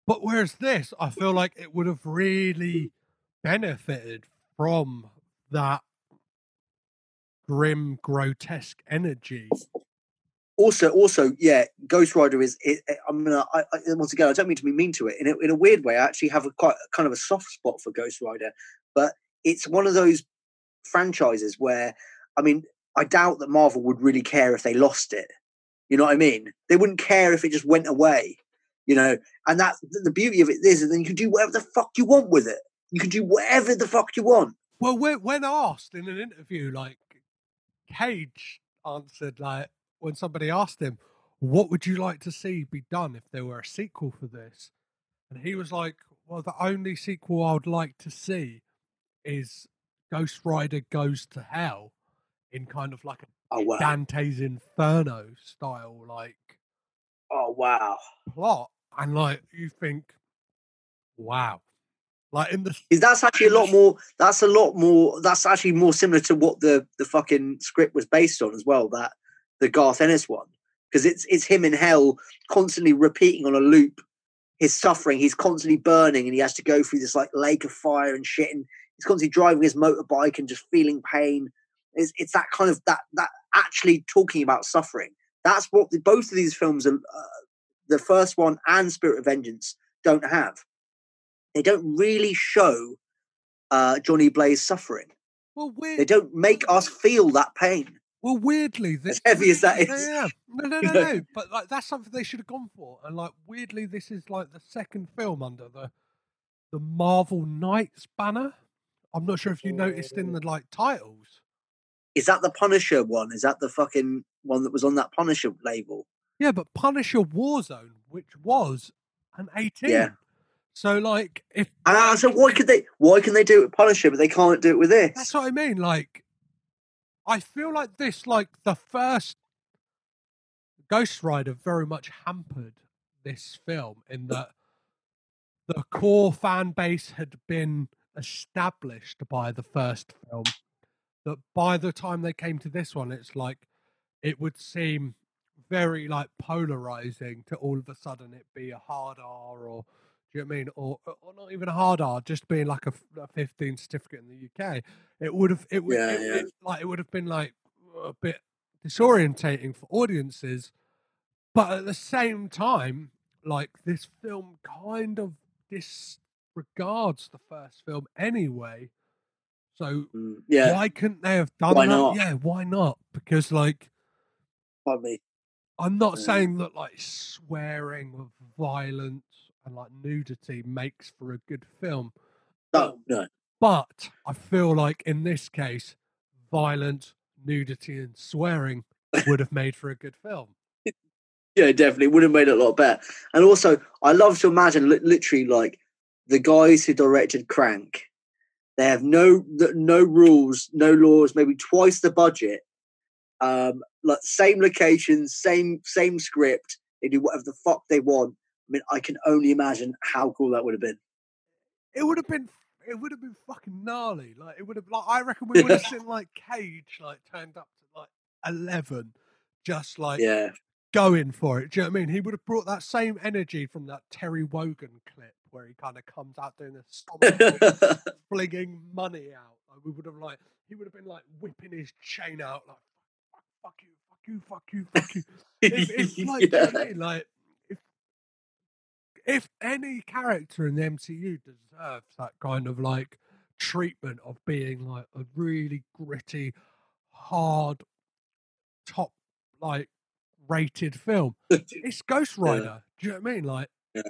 But whereas this, I feel like it would have really benefited from that grim, grotesque energy. Also, also, yeah, Ghost Rider is. It, I'm gonna. I, I, once again, I don't mean to be mean to it. In a, in a weird way, I actually have a quite kind of a soft spot for Ghost Rider, but it's one of those franchises where, I mean, I doubt that Marvel would really care if they lost it. You know what I mean? They wouldn't care if it just went away. You know, and that the beauty of it is, that then you can do whatever the fuck you want with it. You can do whatever the fuck you want. Well, when asked in an interview, like Cage answered, like when somebody asked him, "What would you like to see be done if there were a sequel for this?" and he was like, "Well, the only sequel I would like to see is Ghost Rider Goes to Hell in kind of like a Oh wow! Dante's Inferno style, like Oh wow! plot." And like you think, wow, like in the is that's actually a lot more that's a lot more that's actually more similar to what the the fucking script was based on as well that the garth ennis one. Because it's it's him in hell constantly repeating on a loop his suffering. He's constantly burning and he has to go through this like lake of fire and shit and he's constantly driving his motorbike and just feeling pain. It's, it's that kind of that that actually talking about suffering. That's what the, both of these films are uh, the first one and spirit of vengeance don't have they don't really show uh, Johnny Blaze suffering. well, weird. They don't make us feel that pain. Well, weirdly, this heavy as that Yeah, yeah. No, no, no, no. But like that's something they should have gone for. And like weirdly, this is like the second film under the the Marvel Knights banner. I'm not sure if you noticed in the like titles. Is that the Punisher one? Is that the fucking one that was on that Punisher label? Yeah, but Punisher Warzone, which was an 18. Yeah. So like if And I said, why could they? Why can they do it with Punisher, but they can't do it with this? That's what I mean. Like, I feel like this, like the first Ghost Rider, very much hampered this film in that the core fan base had been established by the first film. That by the time they came to this one, it's like it would seem very like polarizing to all of a sudden it be a hard R or you know what I mean? Or, or not even a hard R, just being like a 15 certificate in the UK. It would have, it would, Yeah, it, yeah. it- like, it would have been like a bit disorientating for audiences. But at the same time, like, this film kind of disregards the first film anyway. So Mm, yeah, why couldn't they have done Why that? not? Yeah, why not? Because, like, pardon me. I'm not Yeah. saying that like swearing or violence and like nudity makes for a good film, No, no. but I feel like in this case, violence, nudity, and swearing would have made for a good film. Yeah, definitely would have made it a lot better. And also, I love to imagine li- literally like the guys who directed Crank. They have no no rules, no laws, maybe twice the budget. Um, like same locations, same same script. They do whatever the fuck they want. I mean, I can only imagine how cool that would have been. It would have been. It would have been fucking gnarly. Like it would have. Like I reckon we would have seen like Cage like turned up to like eleven, just like Yeah, going for it. Do you know what I mean? He would have brought that same energy from that Terry Wogan clip where he kind of comes out doing a flinging money out. Like, we would have like he would have been like whipping his chain out like fuck, fuck you, fuck you, fuck you, fuck you. If, if like, do you know I mean? like if any character in the MCU deserves that kind of like treatment of being like a really gritty, hard, top like rated film, it's Ghost Rider. Do you know what I mean? Like, Yeah.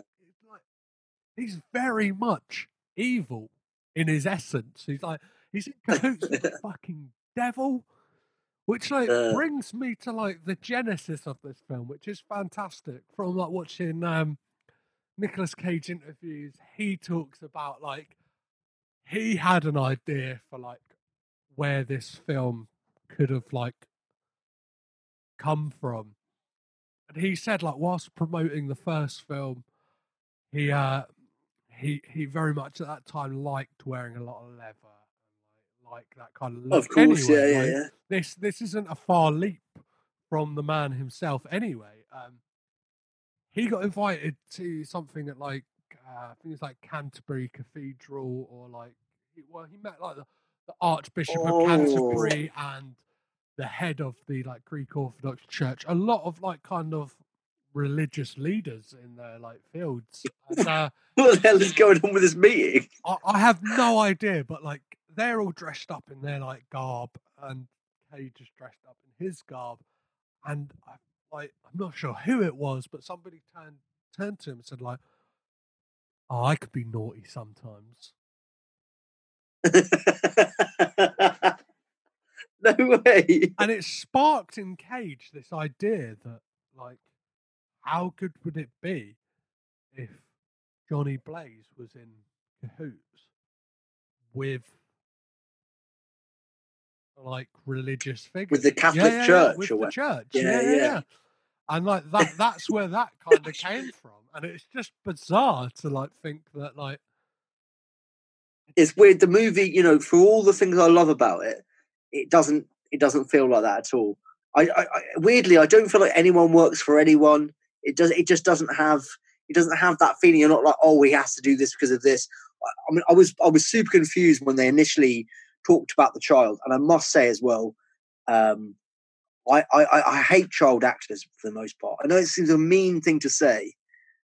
like he's very much evil in his essence. He's like he's in the fucking devil, which like Uh. brings me to like the genesis of this film, which is fantastic. From like watching um Nicolas Cage interviews, he talks about like he had an idea for like where this film could have like come from. And he said like whilst promoting the first film, he uh he he very much at that time liked wearing a lot of leather and like, like that kind of look. of course, anyway. yeah, like, yeah, yeah. This this isn't a far leap from the man himself anyway. Um he got invited to something at like uh, I think it's like Canterbury Cathedral or like well he met like the, the Archbishop Oh. of Canterbury and the head of the like Greek Orthodox Church. A lot of like kind of religious leaders in their like fields. And, uh, What the hell is going on with this meeting? I, I have no idea, but like they're all dressed up in their like garb, and Cage is dressed up in his garb, and I like I'm not sure who it was, but somebody turned turned to him and said like, "Oh, I could be naughty sometimes." no way. and it sparked in Cage this idea that like, how good would it be if Johnny Blaze was in cahoots with like religious figures with the Catholic Church with or the what? church, Yeah, yeah, yeah, yeah. yeah. And like that, that's where that kind of came from, and it's just bizarre to like think that like It's weird. The movie, you know, for all the things I love about it, it doesn't. It doesn't feel like that at all. I, I, I weirdly, I don't feel like anyone works for anyone. It does. It just doesn't have. It doesn't have that feeling. You're not like, oh, he has to do this because of this. I, I mean, I was I was super confused when they initially talked about the child, and I must say as well, um, I, I I- hate child actors for the most part. I know it seems a mean thing to say,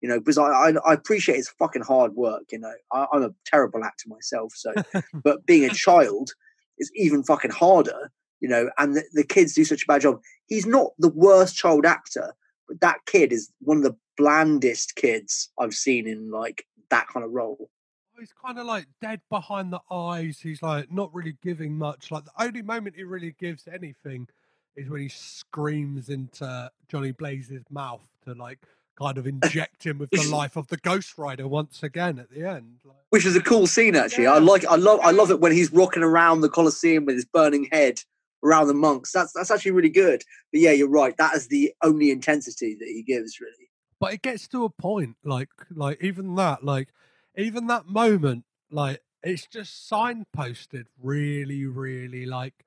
you know, because I I, I appreciate it's fucking hard work. You know, I, I'm a terrible actor myself, so but being a child is even fucking harder. You know, and the, the kids do such a bad job. He's not the worst child actor, but that kid is one of the blandest kids I've seen in like that kind of role. He's kind of like dead behind the eyes. He's like not really giving much. Like the only moment he really gives anything is when he screams into Johnny Blaze's mouth to like kind of inject him with the life of the Ghost Rider once again at the end. Like, which is a cool scene actually. I like, I love, I love it when he's rocking around the Colosseum with his burning head around the monks. That's that's actually really good. But yeah, you're right. That is the only intensity that he gives, really. but it gets to a point like like even that like even that moment like it's just signposted really really like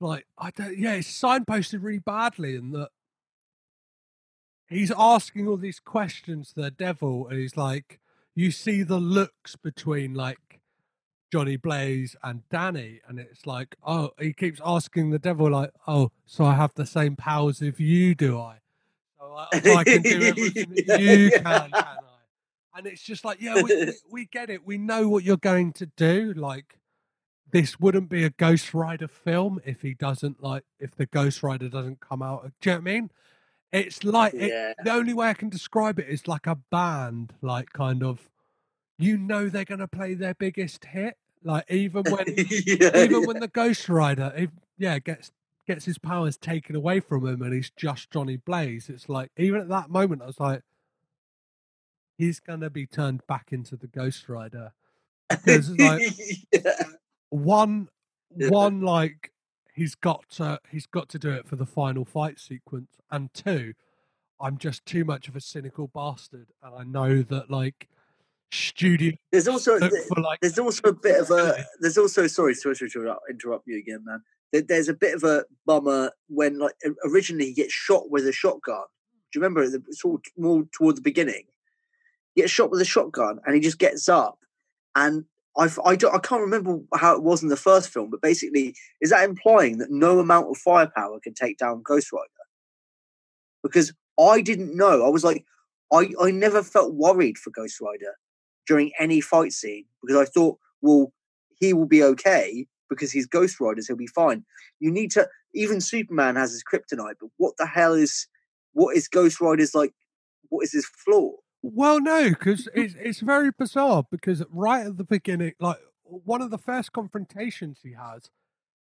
like i don't yeah it's signposted really badly in that he's asking all these questions to the devil and he's like you see the looks between like johnny blaze and danny and it's like oh he keeps asking the devil like oh so i have the same powers as you do i so I, so I can do everything that you can, can I? And it's just like, yeah, we, we, we get it. We know what you're going to do. Like, this wouldn't be a Ghost Rider film if he doesn't like if the Ghost Rider doesn't come out. Do you know what I mean? It's like it, Yeah. the only way I can describe it is like a band, like kind of. You know they're going to play their biggest hit, like even when yeah, even yeah. when the Ghost Rider, if, yeah, gets gets his powers taken away from him and he's just Johnny Blaze. It's like even at that moment, I was like, he's gonna be turned back into the Ghost Rider because like yeah. one Yeah. one like he's got to he's got to do it for the final fight sequence and two i'm just too much of a cynical bastard and i know that like studio There's also like there's also a bit of a there's also sorry sorry to interrupt, interrupt you again, man. There's a bit of a bummer when like originally he gets shot with a shotgun. Do you remember sort of more toward the beginning? Gets shot with a shotgun and he just gets up and I, I, don't, I can't remember how it was in the first film, but basically, is that implying that no amount of firepower can take down Ghost Rider? Because I didn't know. I was like, I, I never felt worried for Ghost Rider during any fight scene because I thought, well, he will be okay because he's Ghost Riders, he'll be fine. You need to even Superman has his kryptonite, but what the hell is what is Ghost Rider's like what is his flaw? Well no because it's it's very bizarre because right at the beginning like one of the first confrontations he has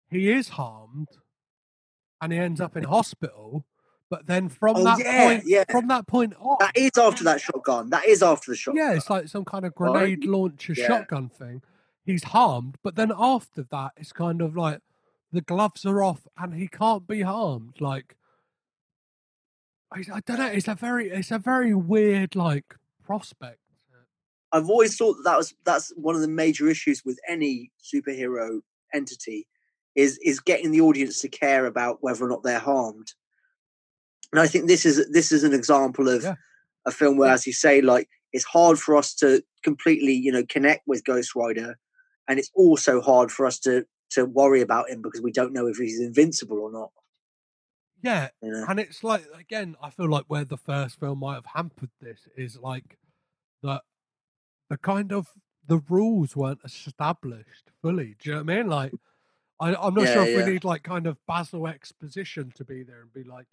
he is harmed and he ends up in hospital but then from Oh, that yeah, point yeah. from that point on That is after that shotgun. That is after the shotgun. Yeah, it's like some kind of Right. grenade launcher Yeah. shotgun thing. He's harmed, but then after that, it's kind of like the gloves are off and he can't be harmed. Like, I, I don't know. It's a very, it's a very weird like prospect. I've always thought that, that was that's one of the major issues with any superhero entity is is getting the audience to care about whether or not they're harmed. And I think this is this is an example of Yeah. a film where, as you say, like it's hard for us to completely, you know, connect with Ghost Rider, and it's also hard for us to to worry about him because we don't know if he's invincible or not. Yeah, know? and it's like again, I feel like where the first film might have hampered this is like that the kind of the rules weren't established fully. Do you know what I mean? Like, I, I'm not Yeah, sure if yeah. we need like kind of Basil exposition to be there and be like,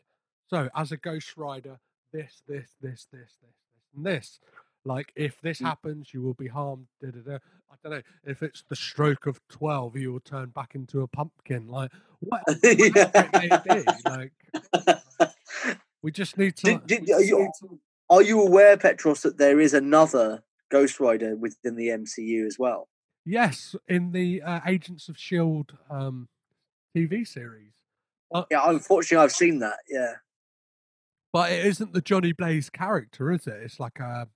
so as a Ghost Rider, this, this, this, this, this, this, and this. Like, if this Mm. happens, you will be harmed. Da, da, da. I don't know. If it's the stroke of twelve, you will turn back into a pumpkin. Like, what? whatever it may be. Like, we just need to. Did- did- are you- Are you aware, Petros, that there is another Ghost Rider within the MCU as well? Yes, in the uh, Agents of Shield um, TV series, Yeah, unfortunately, I've seen that. Yeah, but it isn't the Johnny Blaze character, is it? It's like a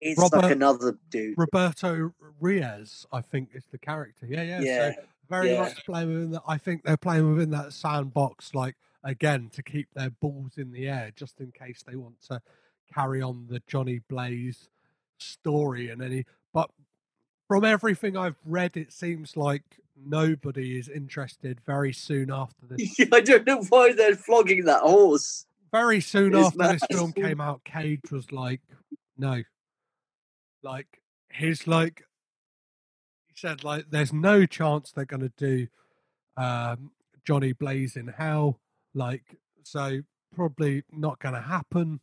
it's Robert- like another dude. Roberto Reyes, I think, is the character. Yeah, yeah. Yeah, So very yeah. much playing within that. I think they're playing within that sandbox, like again, to keep their balls in the air, just in case they want to carry on the Johnny Blaze story and any. But from everything I've read, it seems like nobody is interested. Very soon after this, I don't know why they're flogging that horse. very soon after this film came out, Cage was like, "No." Like he's like, he said like, "There's no chance they're going to do um, Johnny Blaze in Hell." Like, so probably not going to happen.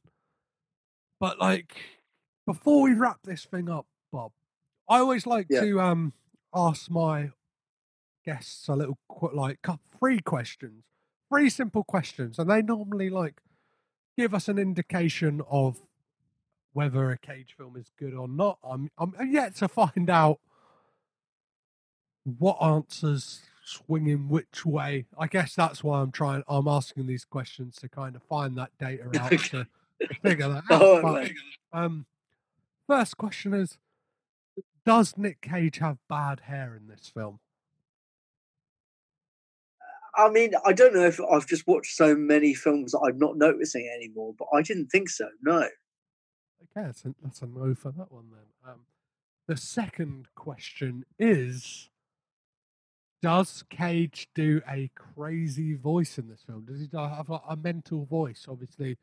But like, before we wrap this thing up, Bob, I always like Yeah. to um ask my guests a little qu- like three questions, three simple questions, and they normally like give us an indication of whether a cage film is good or not. I'm I'm yet to find out what answers swinging which way. I guess that's why I'm trying. I'm asking these questions to kind of find that data out to, to figure that out. Oh, But, um, first question is: Does Nick Cage have bad hair in this film? I mean, I don't know if I've just watched so many films that I'm not noticing anymore, but I didn't think so. No. Okay, that's a, that's a no for that one then. Um, the second question is: Does Cage do a crazy voice in this film? Does he have like, a mental voice? Obviously,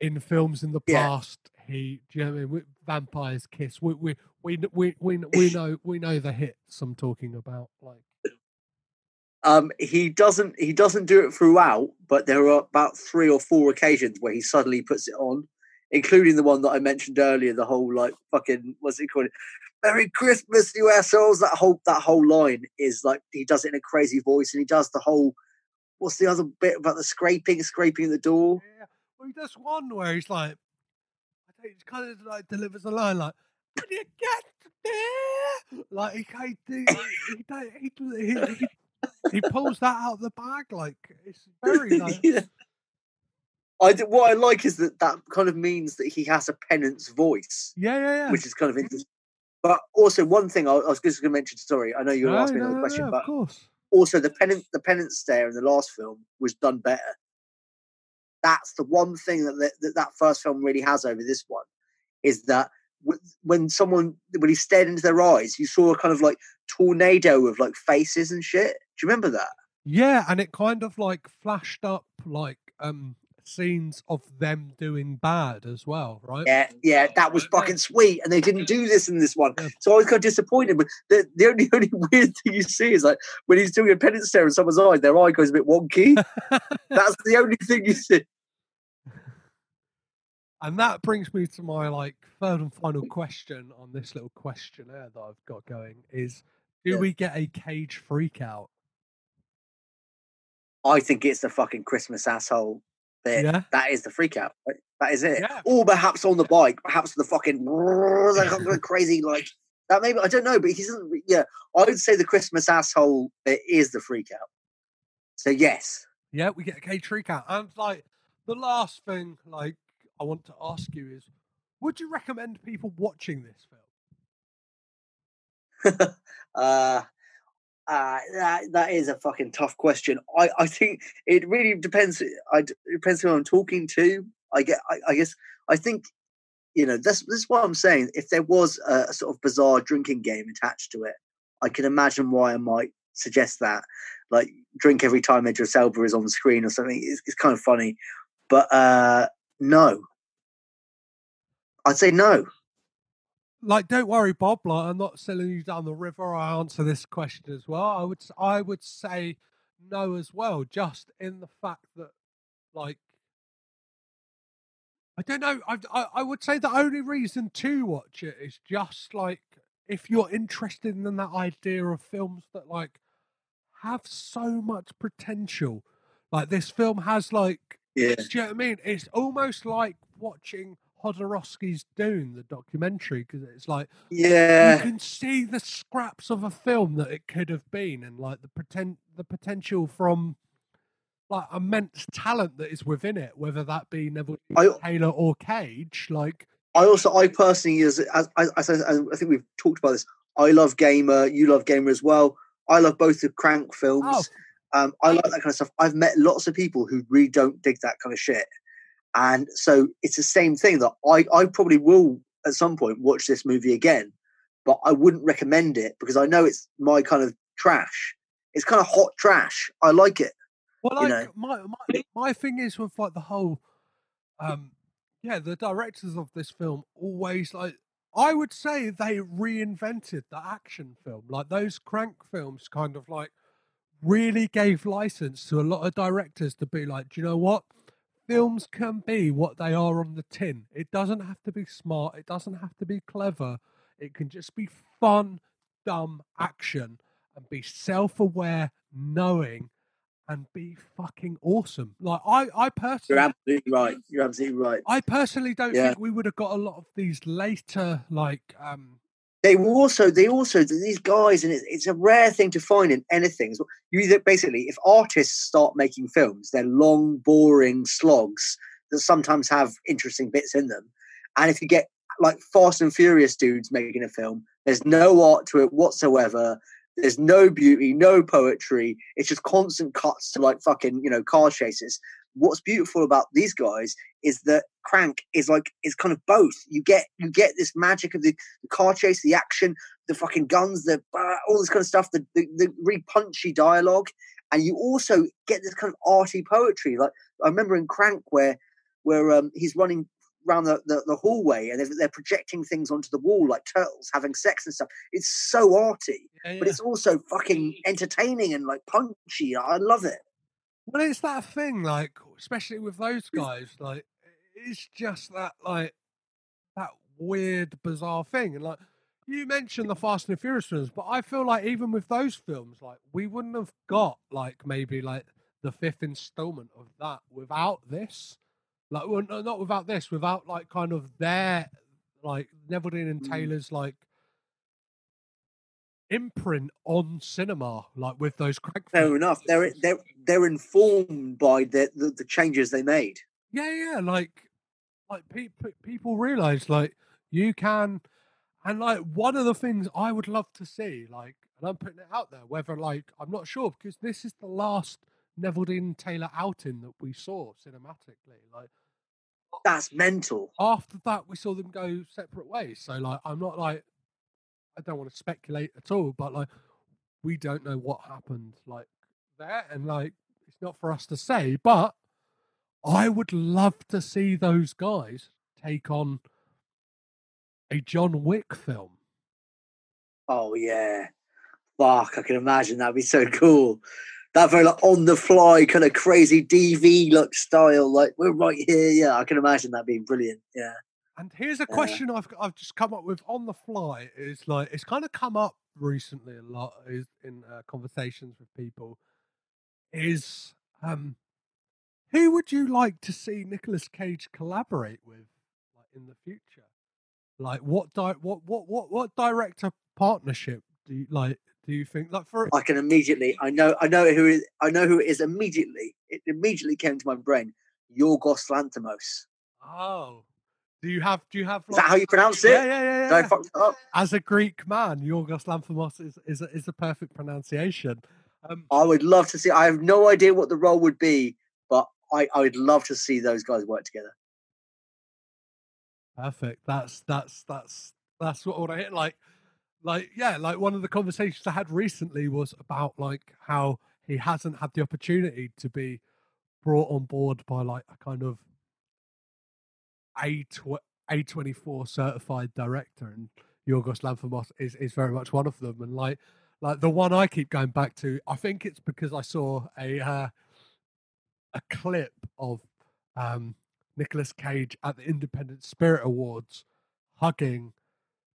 in films in the Yeah. past, he do you know what I mean? Vampires Kiss. We we we we we, we know we know the hits I'm talking about. Like Um, he doesn't. He doesn't do it throughout, but there are about three or four occasions where he suddenly puts it on, including the one that I mentioned earlier. The whole like fucking what's it called? Merry Christmas, you assholes! That whole that whole line is like he does it in a crazy voice, and he does the whole. What's the other bit about the scraping, scraping the door? yeah, well, he does one where he's like, I think he kind of like delivers a line like, "Can you get there?" Like he he he he, he, he, he, he pulls that out of the bag like it's very like Yeah. I what I like is that that kind of means that he has a penance voice, yeah yeah yeah. which is kind of interesting. But also one thing I, I was just going to mention. Sorry, I know you were going to ask me no, another no, question, no, but also the penance the penance stare in the last film was done better. That's the one thing that that, that, that first film really has over this one is that when someone when he stared into their eyes, you saw a kind of like tornado of like faces and shit. Do you remember that? Yeah, and it kind of like flashed up like um scenes of them doing bad as well, right? Yeah, yeah, that was fucking sweet, and they didn't do this in this one, Yeah. so I was kind of disappointed. But the, the only only weird thing you see is like when he's doing a penance stare in someone's eye, their eye goes a bit wonky. That's the only thing you see. And that brings me to my like third and final question on this little questionnaire that I've got going is do Yeah. we get a cage freak out? I think it's the fucking Christmas asshole bit. Yeah. That is the freak out. right? That is it. Yeah. Or perhaps on the bike, perhaps the fucking like crazy like that. Maybe I don't know, but he doesn't. Yeah, I would say the Christmas asshole is the freak out. So yes, Yeah, we get a cage freak out. And like the last thing like I want to ask you is would you recommend people watching this film? uh, uh, that that is a fucking tough question. I, I think it really depends. I it depends who I'm talking to. I get. I, I guess. I think. You know, this is what I'm saying. If there was a, a sort of bizarre drinking game attached to it, I can imagine why I might suggest that. Like drink every time Idris Elba is on screen or something. It's, it's kind of funny, but uh no. I'd say no. Like don't worry bob like i'm not selling you down the river i answer this question as well i would i would say no as well just in the fact that like i don't know I, I i would say the only reason to watch it is just like if you're interested in that idea of films that like have so much potential like this film has like Yeah. do you know what I mean? It's almost like watching Jodorowsky's Dune, the documentary, because it's like yeah, you can see the scraps of a film that it could have been, and like the poten- the potential from like immense talent that is within it, whether that be Neville I- Taylor or Cage. Like, I also, I personally, as as, as, as I, I think we've talked about this. I love Gamer. You love Gamer as well. I love both the Crank films. oh, Um, I like that kind of stuff. I've met lots of people who really don't dig that kind of shit, and so it's the same thing that I, I probably will at some point watch this movie again, but I wouldn't recommend it because I know it's my kind of trash. It's kind of hot trash. I like it. Well, you like my, my my thing is with like the whole, um, yeah, the directors of this film always like I would say they reinvented the action film. Like those crank films, kind of like really gave license to a lot of directors to be like, do you know what? Films can be what they are on the tin. It doesn't have to be smart. It doesn't have to be clever. It can just be fun, dumb action and be self-aware, knowing and be fucking awesome. Like I, I You're personally, absolutely right. You're absolutely right. I personally don't Yeah. think we would have got a lot of these later, like, um, they were also they also these guys and it's, a rare thing to find in anything. You either basically if artists start making films they're long boring slogs that sometimes have interesting bits in them. And if you get like fast and furious dudes making a film there's no art to it whatsoever. There's no beauty no poetry. It's just constant cuts to like fucking you know car chases what's beautiful about these guys is that crank is like is kind of both you get you get this magic of the the car chase, the action, the fucking guns, the uh, all this kind of stuff, the, the the really punchy dialogue, and you also get this kind of arty poetry. Like I remember in Crank where where um, he's running around the, the, the hallway and they're, they're projecting things onto the wall like turtles having sex and stuff. It's so arty, yeah, but it's also fucking entertaining and like punchy. I love it. Well, it's that thing, like, especially with those guys, like, it's just that, like, that weird, bizarre thing. And, like, you mentioned the Fast and the Furious films, but I feel like even with those films, like, we wouldn't have got, like, maybe, like, the fifth installment of that without this. Like, well, not without this, without like kind of their like Neveldine and Mm. Taylor's like imprint on cinema, like with those crank. Fair films. enough. They're they're they're informed by the, the the changes they made. Yeah, yeah, like, like pe- pe- people realize like you can, and like one of the things I would love to see, like, and I'm putting it out there, whether like I'm not sure because this is the last Neveldine Taylor outing that we saw cinematically. Like That's mental. after that, we saw them go separate ways. So like, I'm not like, I don't want to speculate at all, but like, we don't know what happened like there, and like, it's not for us to say. But I would love to see those guys take on a John Wick film. Oh yeah. Fuck, I can imagine that'd be so cool. That very like on the fly kind of crazy DV look style. Like we're right here. Yeah, I can imagine that being brilliant. Yeah. And here's a Yeah. question I've I've just come up with on the fly. Is like it's kind of come up recently a lot is in uh, conversations with people. Is um, who would you like to see Nicolas Cage collaborate with, like in the future? Like what di- what what what what director partnership do you like? Do you think like for I can immediately I know I know who is. I know who it is immediately. It immediately came to my brain. Yorgos Lanthimos. oh, do you have do you have Is that how you pronounce it? yeah yeah yeah, I yeah. it up? as a Greek man, Yorgos Lanthimos is is a, is a perfect pronunciation. Um, I would love to see I have no idea what the role would be, but I, I would love to see those guys work together. Perfect. That's that's that's that's what, what I hit. Like, like yeah, like one of the conversations I had recently was about like how he hasn't had the opportunity to be brought on board by like a kind of a tw- a twenty four certified director, and Yorgos Lanthimos is is very much one of them. And like like the one I keep going back to, I think it's because I saw a uh, a clip of um Nicolas Cage at the Independent Spirit Awards hugging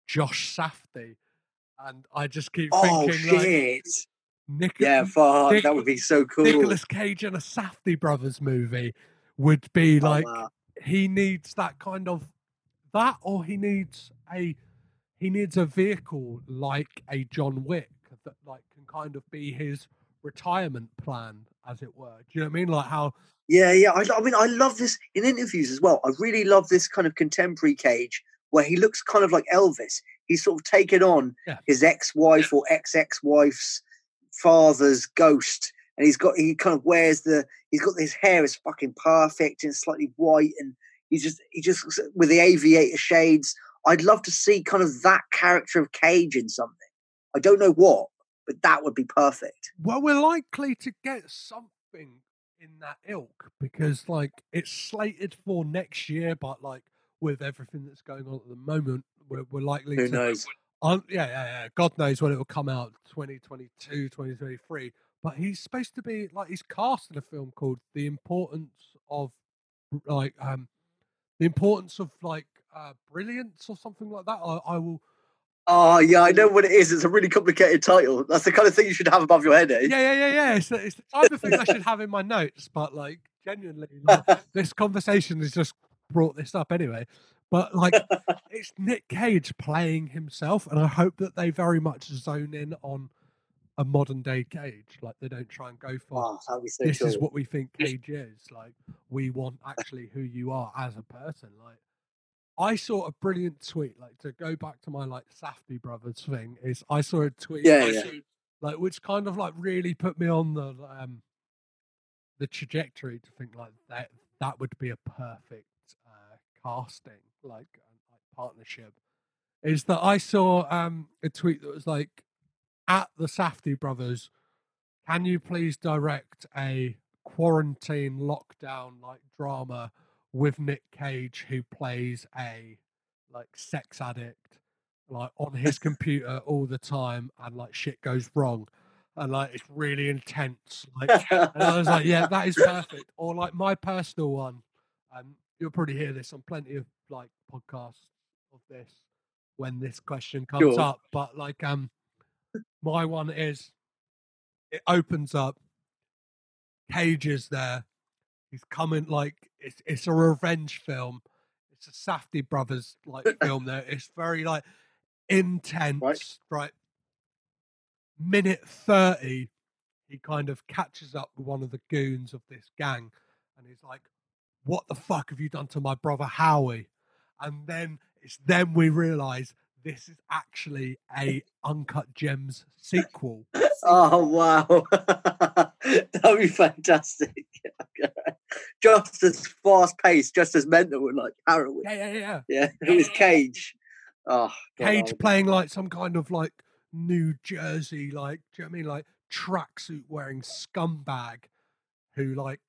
Josh Safdie. And I just keep Oh thinking like shit. Nic- yeah, fuck. That would be so cool. Nicolas Cage in a Safdie brothers movie would be Oh, like wow. He needs that kind of that or he needs a he needs a vehicle like a John Wick that like can kind of be his retirement plan as it were. Do you know what I mean? Like how Yeah, yeah. I, I mean, I love this in interviews as well. I really love this kind of contemporary Cage where he looks kind of like Elvis. He's sort of taken on Yeah. his ex-wife or ex-ex-wife's father's ghost, and he's got he kind of wears the he's got his hair is fucking perfect and slightly white, and he's just he just with the aviator shades. I'd love to see kind of that character of Cage in something. I don't know what, but that would be perfect. Well, we're likely to get something in that ilk because, like, it's slated for next year, but like with everything that's going on at the moment, we're, we're likely Who to. knows? Um, yeah, yeah, yeah. God knows when it will come out 2022, 2023. But he's supposed to be like he's cast in a film called The Importance of like um the importance of like uh brilliance or something like that. I, I will Oh yeah, I know what it is. It's a really complicated title. That's the kind of thing you should have above your head, eh? yeah, yeah, yeah, yeah. It's, the- it's the type of thing I should have in my notes, but like genuinely, like, this conversation has just brought this up anyway. But like, it's Nick Cage playing himself, and I hope that they very much zone in on a modern day Cage. Like, they don't try and go for Oh, so this cool. is what we think Cage is. Like, we want actually who you are as a person. Like, I saw a brilliant tweet. Like, to go back to my like Safdie brothers thing, is I saw a tweet. Yeah, yeah. saw- like which kind of like really put me on the um the trajectory to think like that that would be a perfect uh casting like partnership is that I saw um a tweet that was like at the Safdie brothers can you please direct a quarantine lockdown like drama with Nick Cage who plays a like sex addict like on his computer all the time and like shit goes wrong and like it's really intense like and I was like yeah that is perfect or like my personal one um you'll probably hear this on plenty of like podcasts of this when this question comes Sure. up but like um my one is it opens up Cage is there. He's coming like it's it's a revenge film. It's a Safdie brothers like film. There, it's very like intense. Right. right? Minute thirty, he kind of catches up with one of the goons of this gang, and he's like, "What the fuck have you done to my brother Howie?" And then it's then we realise this is actually a Uncut Gems sequel. Oh wow, that'd be fantastic. just as fast paced, just as mental, and like harrowing. Yeah, yeah, yeah. Yeah, it was Cage. Oh, God, Cage I- playing like some kind of like New Jersey, like do you know what I mean, like tracksuit wearing scumbag, who like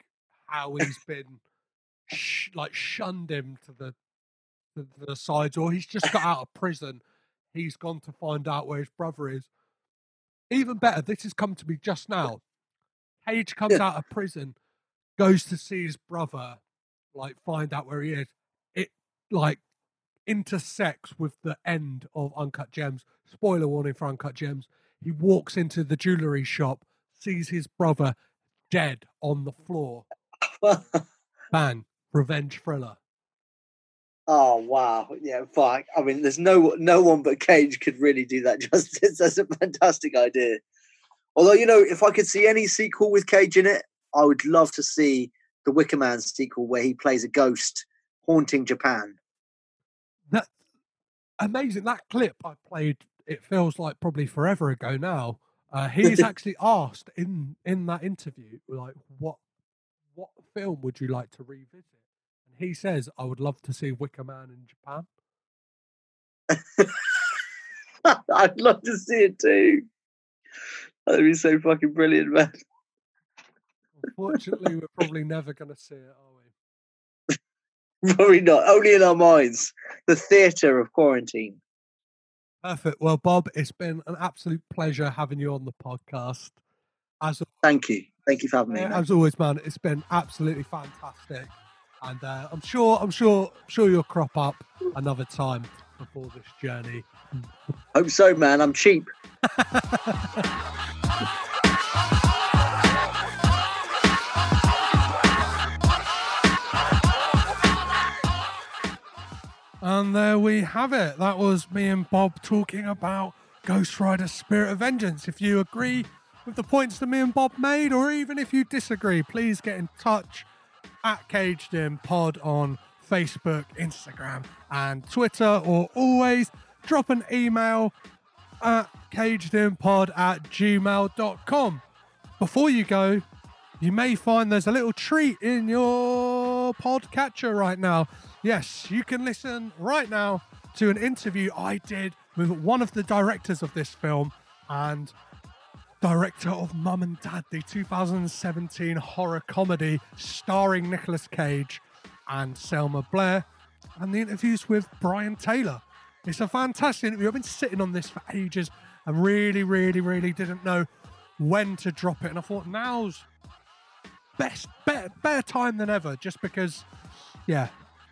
how he's been sh- like shunned him to the, the the sides, or he's just got out of prison. He's gone to find out where his brother is. Even better, this has come to me just now. Cage comes out of prison, goes to see his brother, like find out where he is. It like intersects with the end of Uncut Gems. Spoiler warning for Uncut Gems. He walks into the jewelry shop, sees his brother dead on the floor. Bang, revenge thriller. Oh wow, yeah, fuck. I mean, there's no no one but Cage could really do that justice. That's a fantastic idea. Although you know, if I could see any sequel with Cage in it, I would love to see the Wicker Man sequel where he plays a ghost haunting Japan. That amazing. That clip I played, it feels like probably forever ago now. Uh, he's actually asked in in that interview, like, what what film would you like to revisit? He says, I would love to see Wicker Man in Japan. I'd love to see it too. That'd be so fucking brilliant, man. Unfortunately, we're probably never going to see it, are we? Probably not. Only in our minds. The theatre of quarantine. Perfect. Well, Bob, it's been an absolute pleasure having you on the podcast. As Thank you. Thank you for having me. Man. as always, man, it's been absolutely fantastic, and uh, I'm sure, I'm sure, I'm sure you'll crop up another time before this journey. Hope so, man. I'm cheap. And there we have it. That was me and Bob talking about Ghost Rider Spirit of Vengeance. If you agree with the points that me and Bob made, or even if you disagree, please get in touch at Caged In Pod on Facebook, Instagram, and Twitter, or always drop an email at cagedinpod at gmail.com. Before you go, you may find there's a little treat in your podcatcher right now. Yes, you can listen right now to an interview I did with one of the directors of this film and director of Mum and Dad, the 2017 horror comedy starring Nicolas Cage and Selma Blair, and the interviews with Brian Taylor. It's a fantastic interview. I've been sitting on this for ages and really, really, really didn't know when to drop it. And I thought now's best, better, better time than ever, just because, yeah,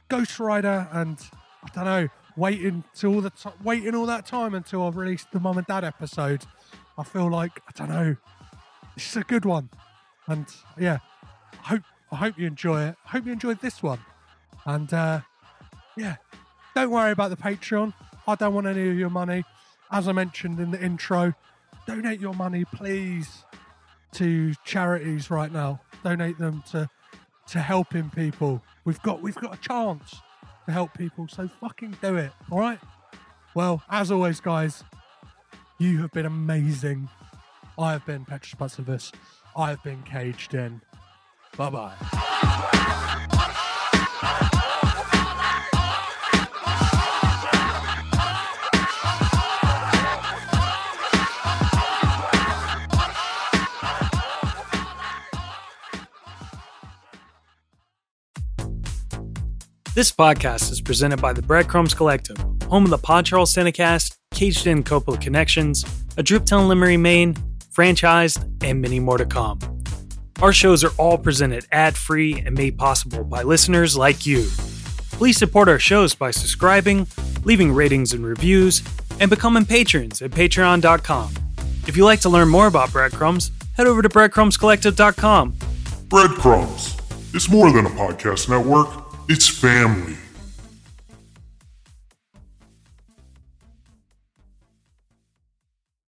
Ghost Rider and I don't know, waiting till all the t- waiting all that time until I've released the mum and dad episode. I feel like I don't know, this is a good one, and yeah, I hope I hope you enjoy it. I hope you enjoyed this one, and uh, yeah, don't worry about the Patreon. I don't want any of your money. As I mentioned in the intro, donate your money, please, to charities right now. Donate them to to helping people. We've got we've got a chance to help people, so fucking do it. All right. Well, as always, guys, you have been amazing. I have been Petros Patsivus. I have been caged in. Bye bye. This podcast is presented by the Breadcrumbs Collective, home of the Pod Charles Cinecast, Caged In Coppola Connections, A Driptown Limerick, Maine, Franchised, and many more to come. Our shows are all presented ad free and made possible by listeners like you. Please support our shows by subscribing, leaving ratings and reviews, and becoming patrons at patreon.com. If you'd like to learn more about Breadcrumbs, head over to breadcrumbscollective.com Breadcrumbs. It's more than a podcast network, it's family.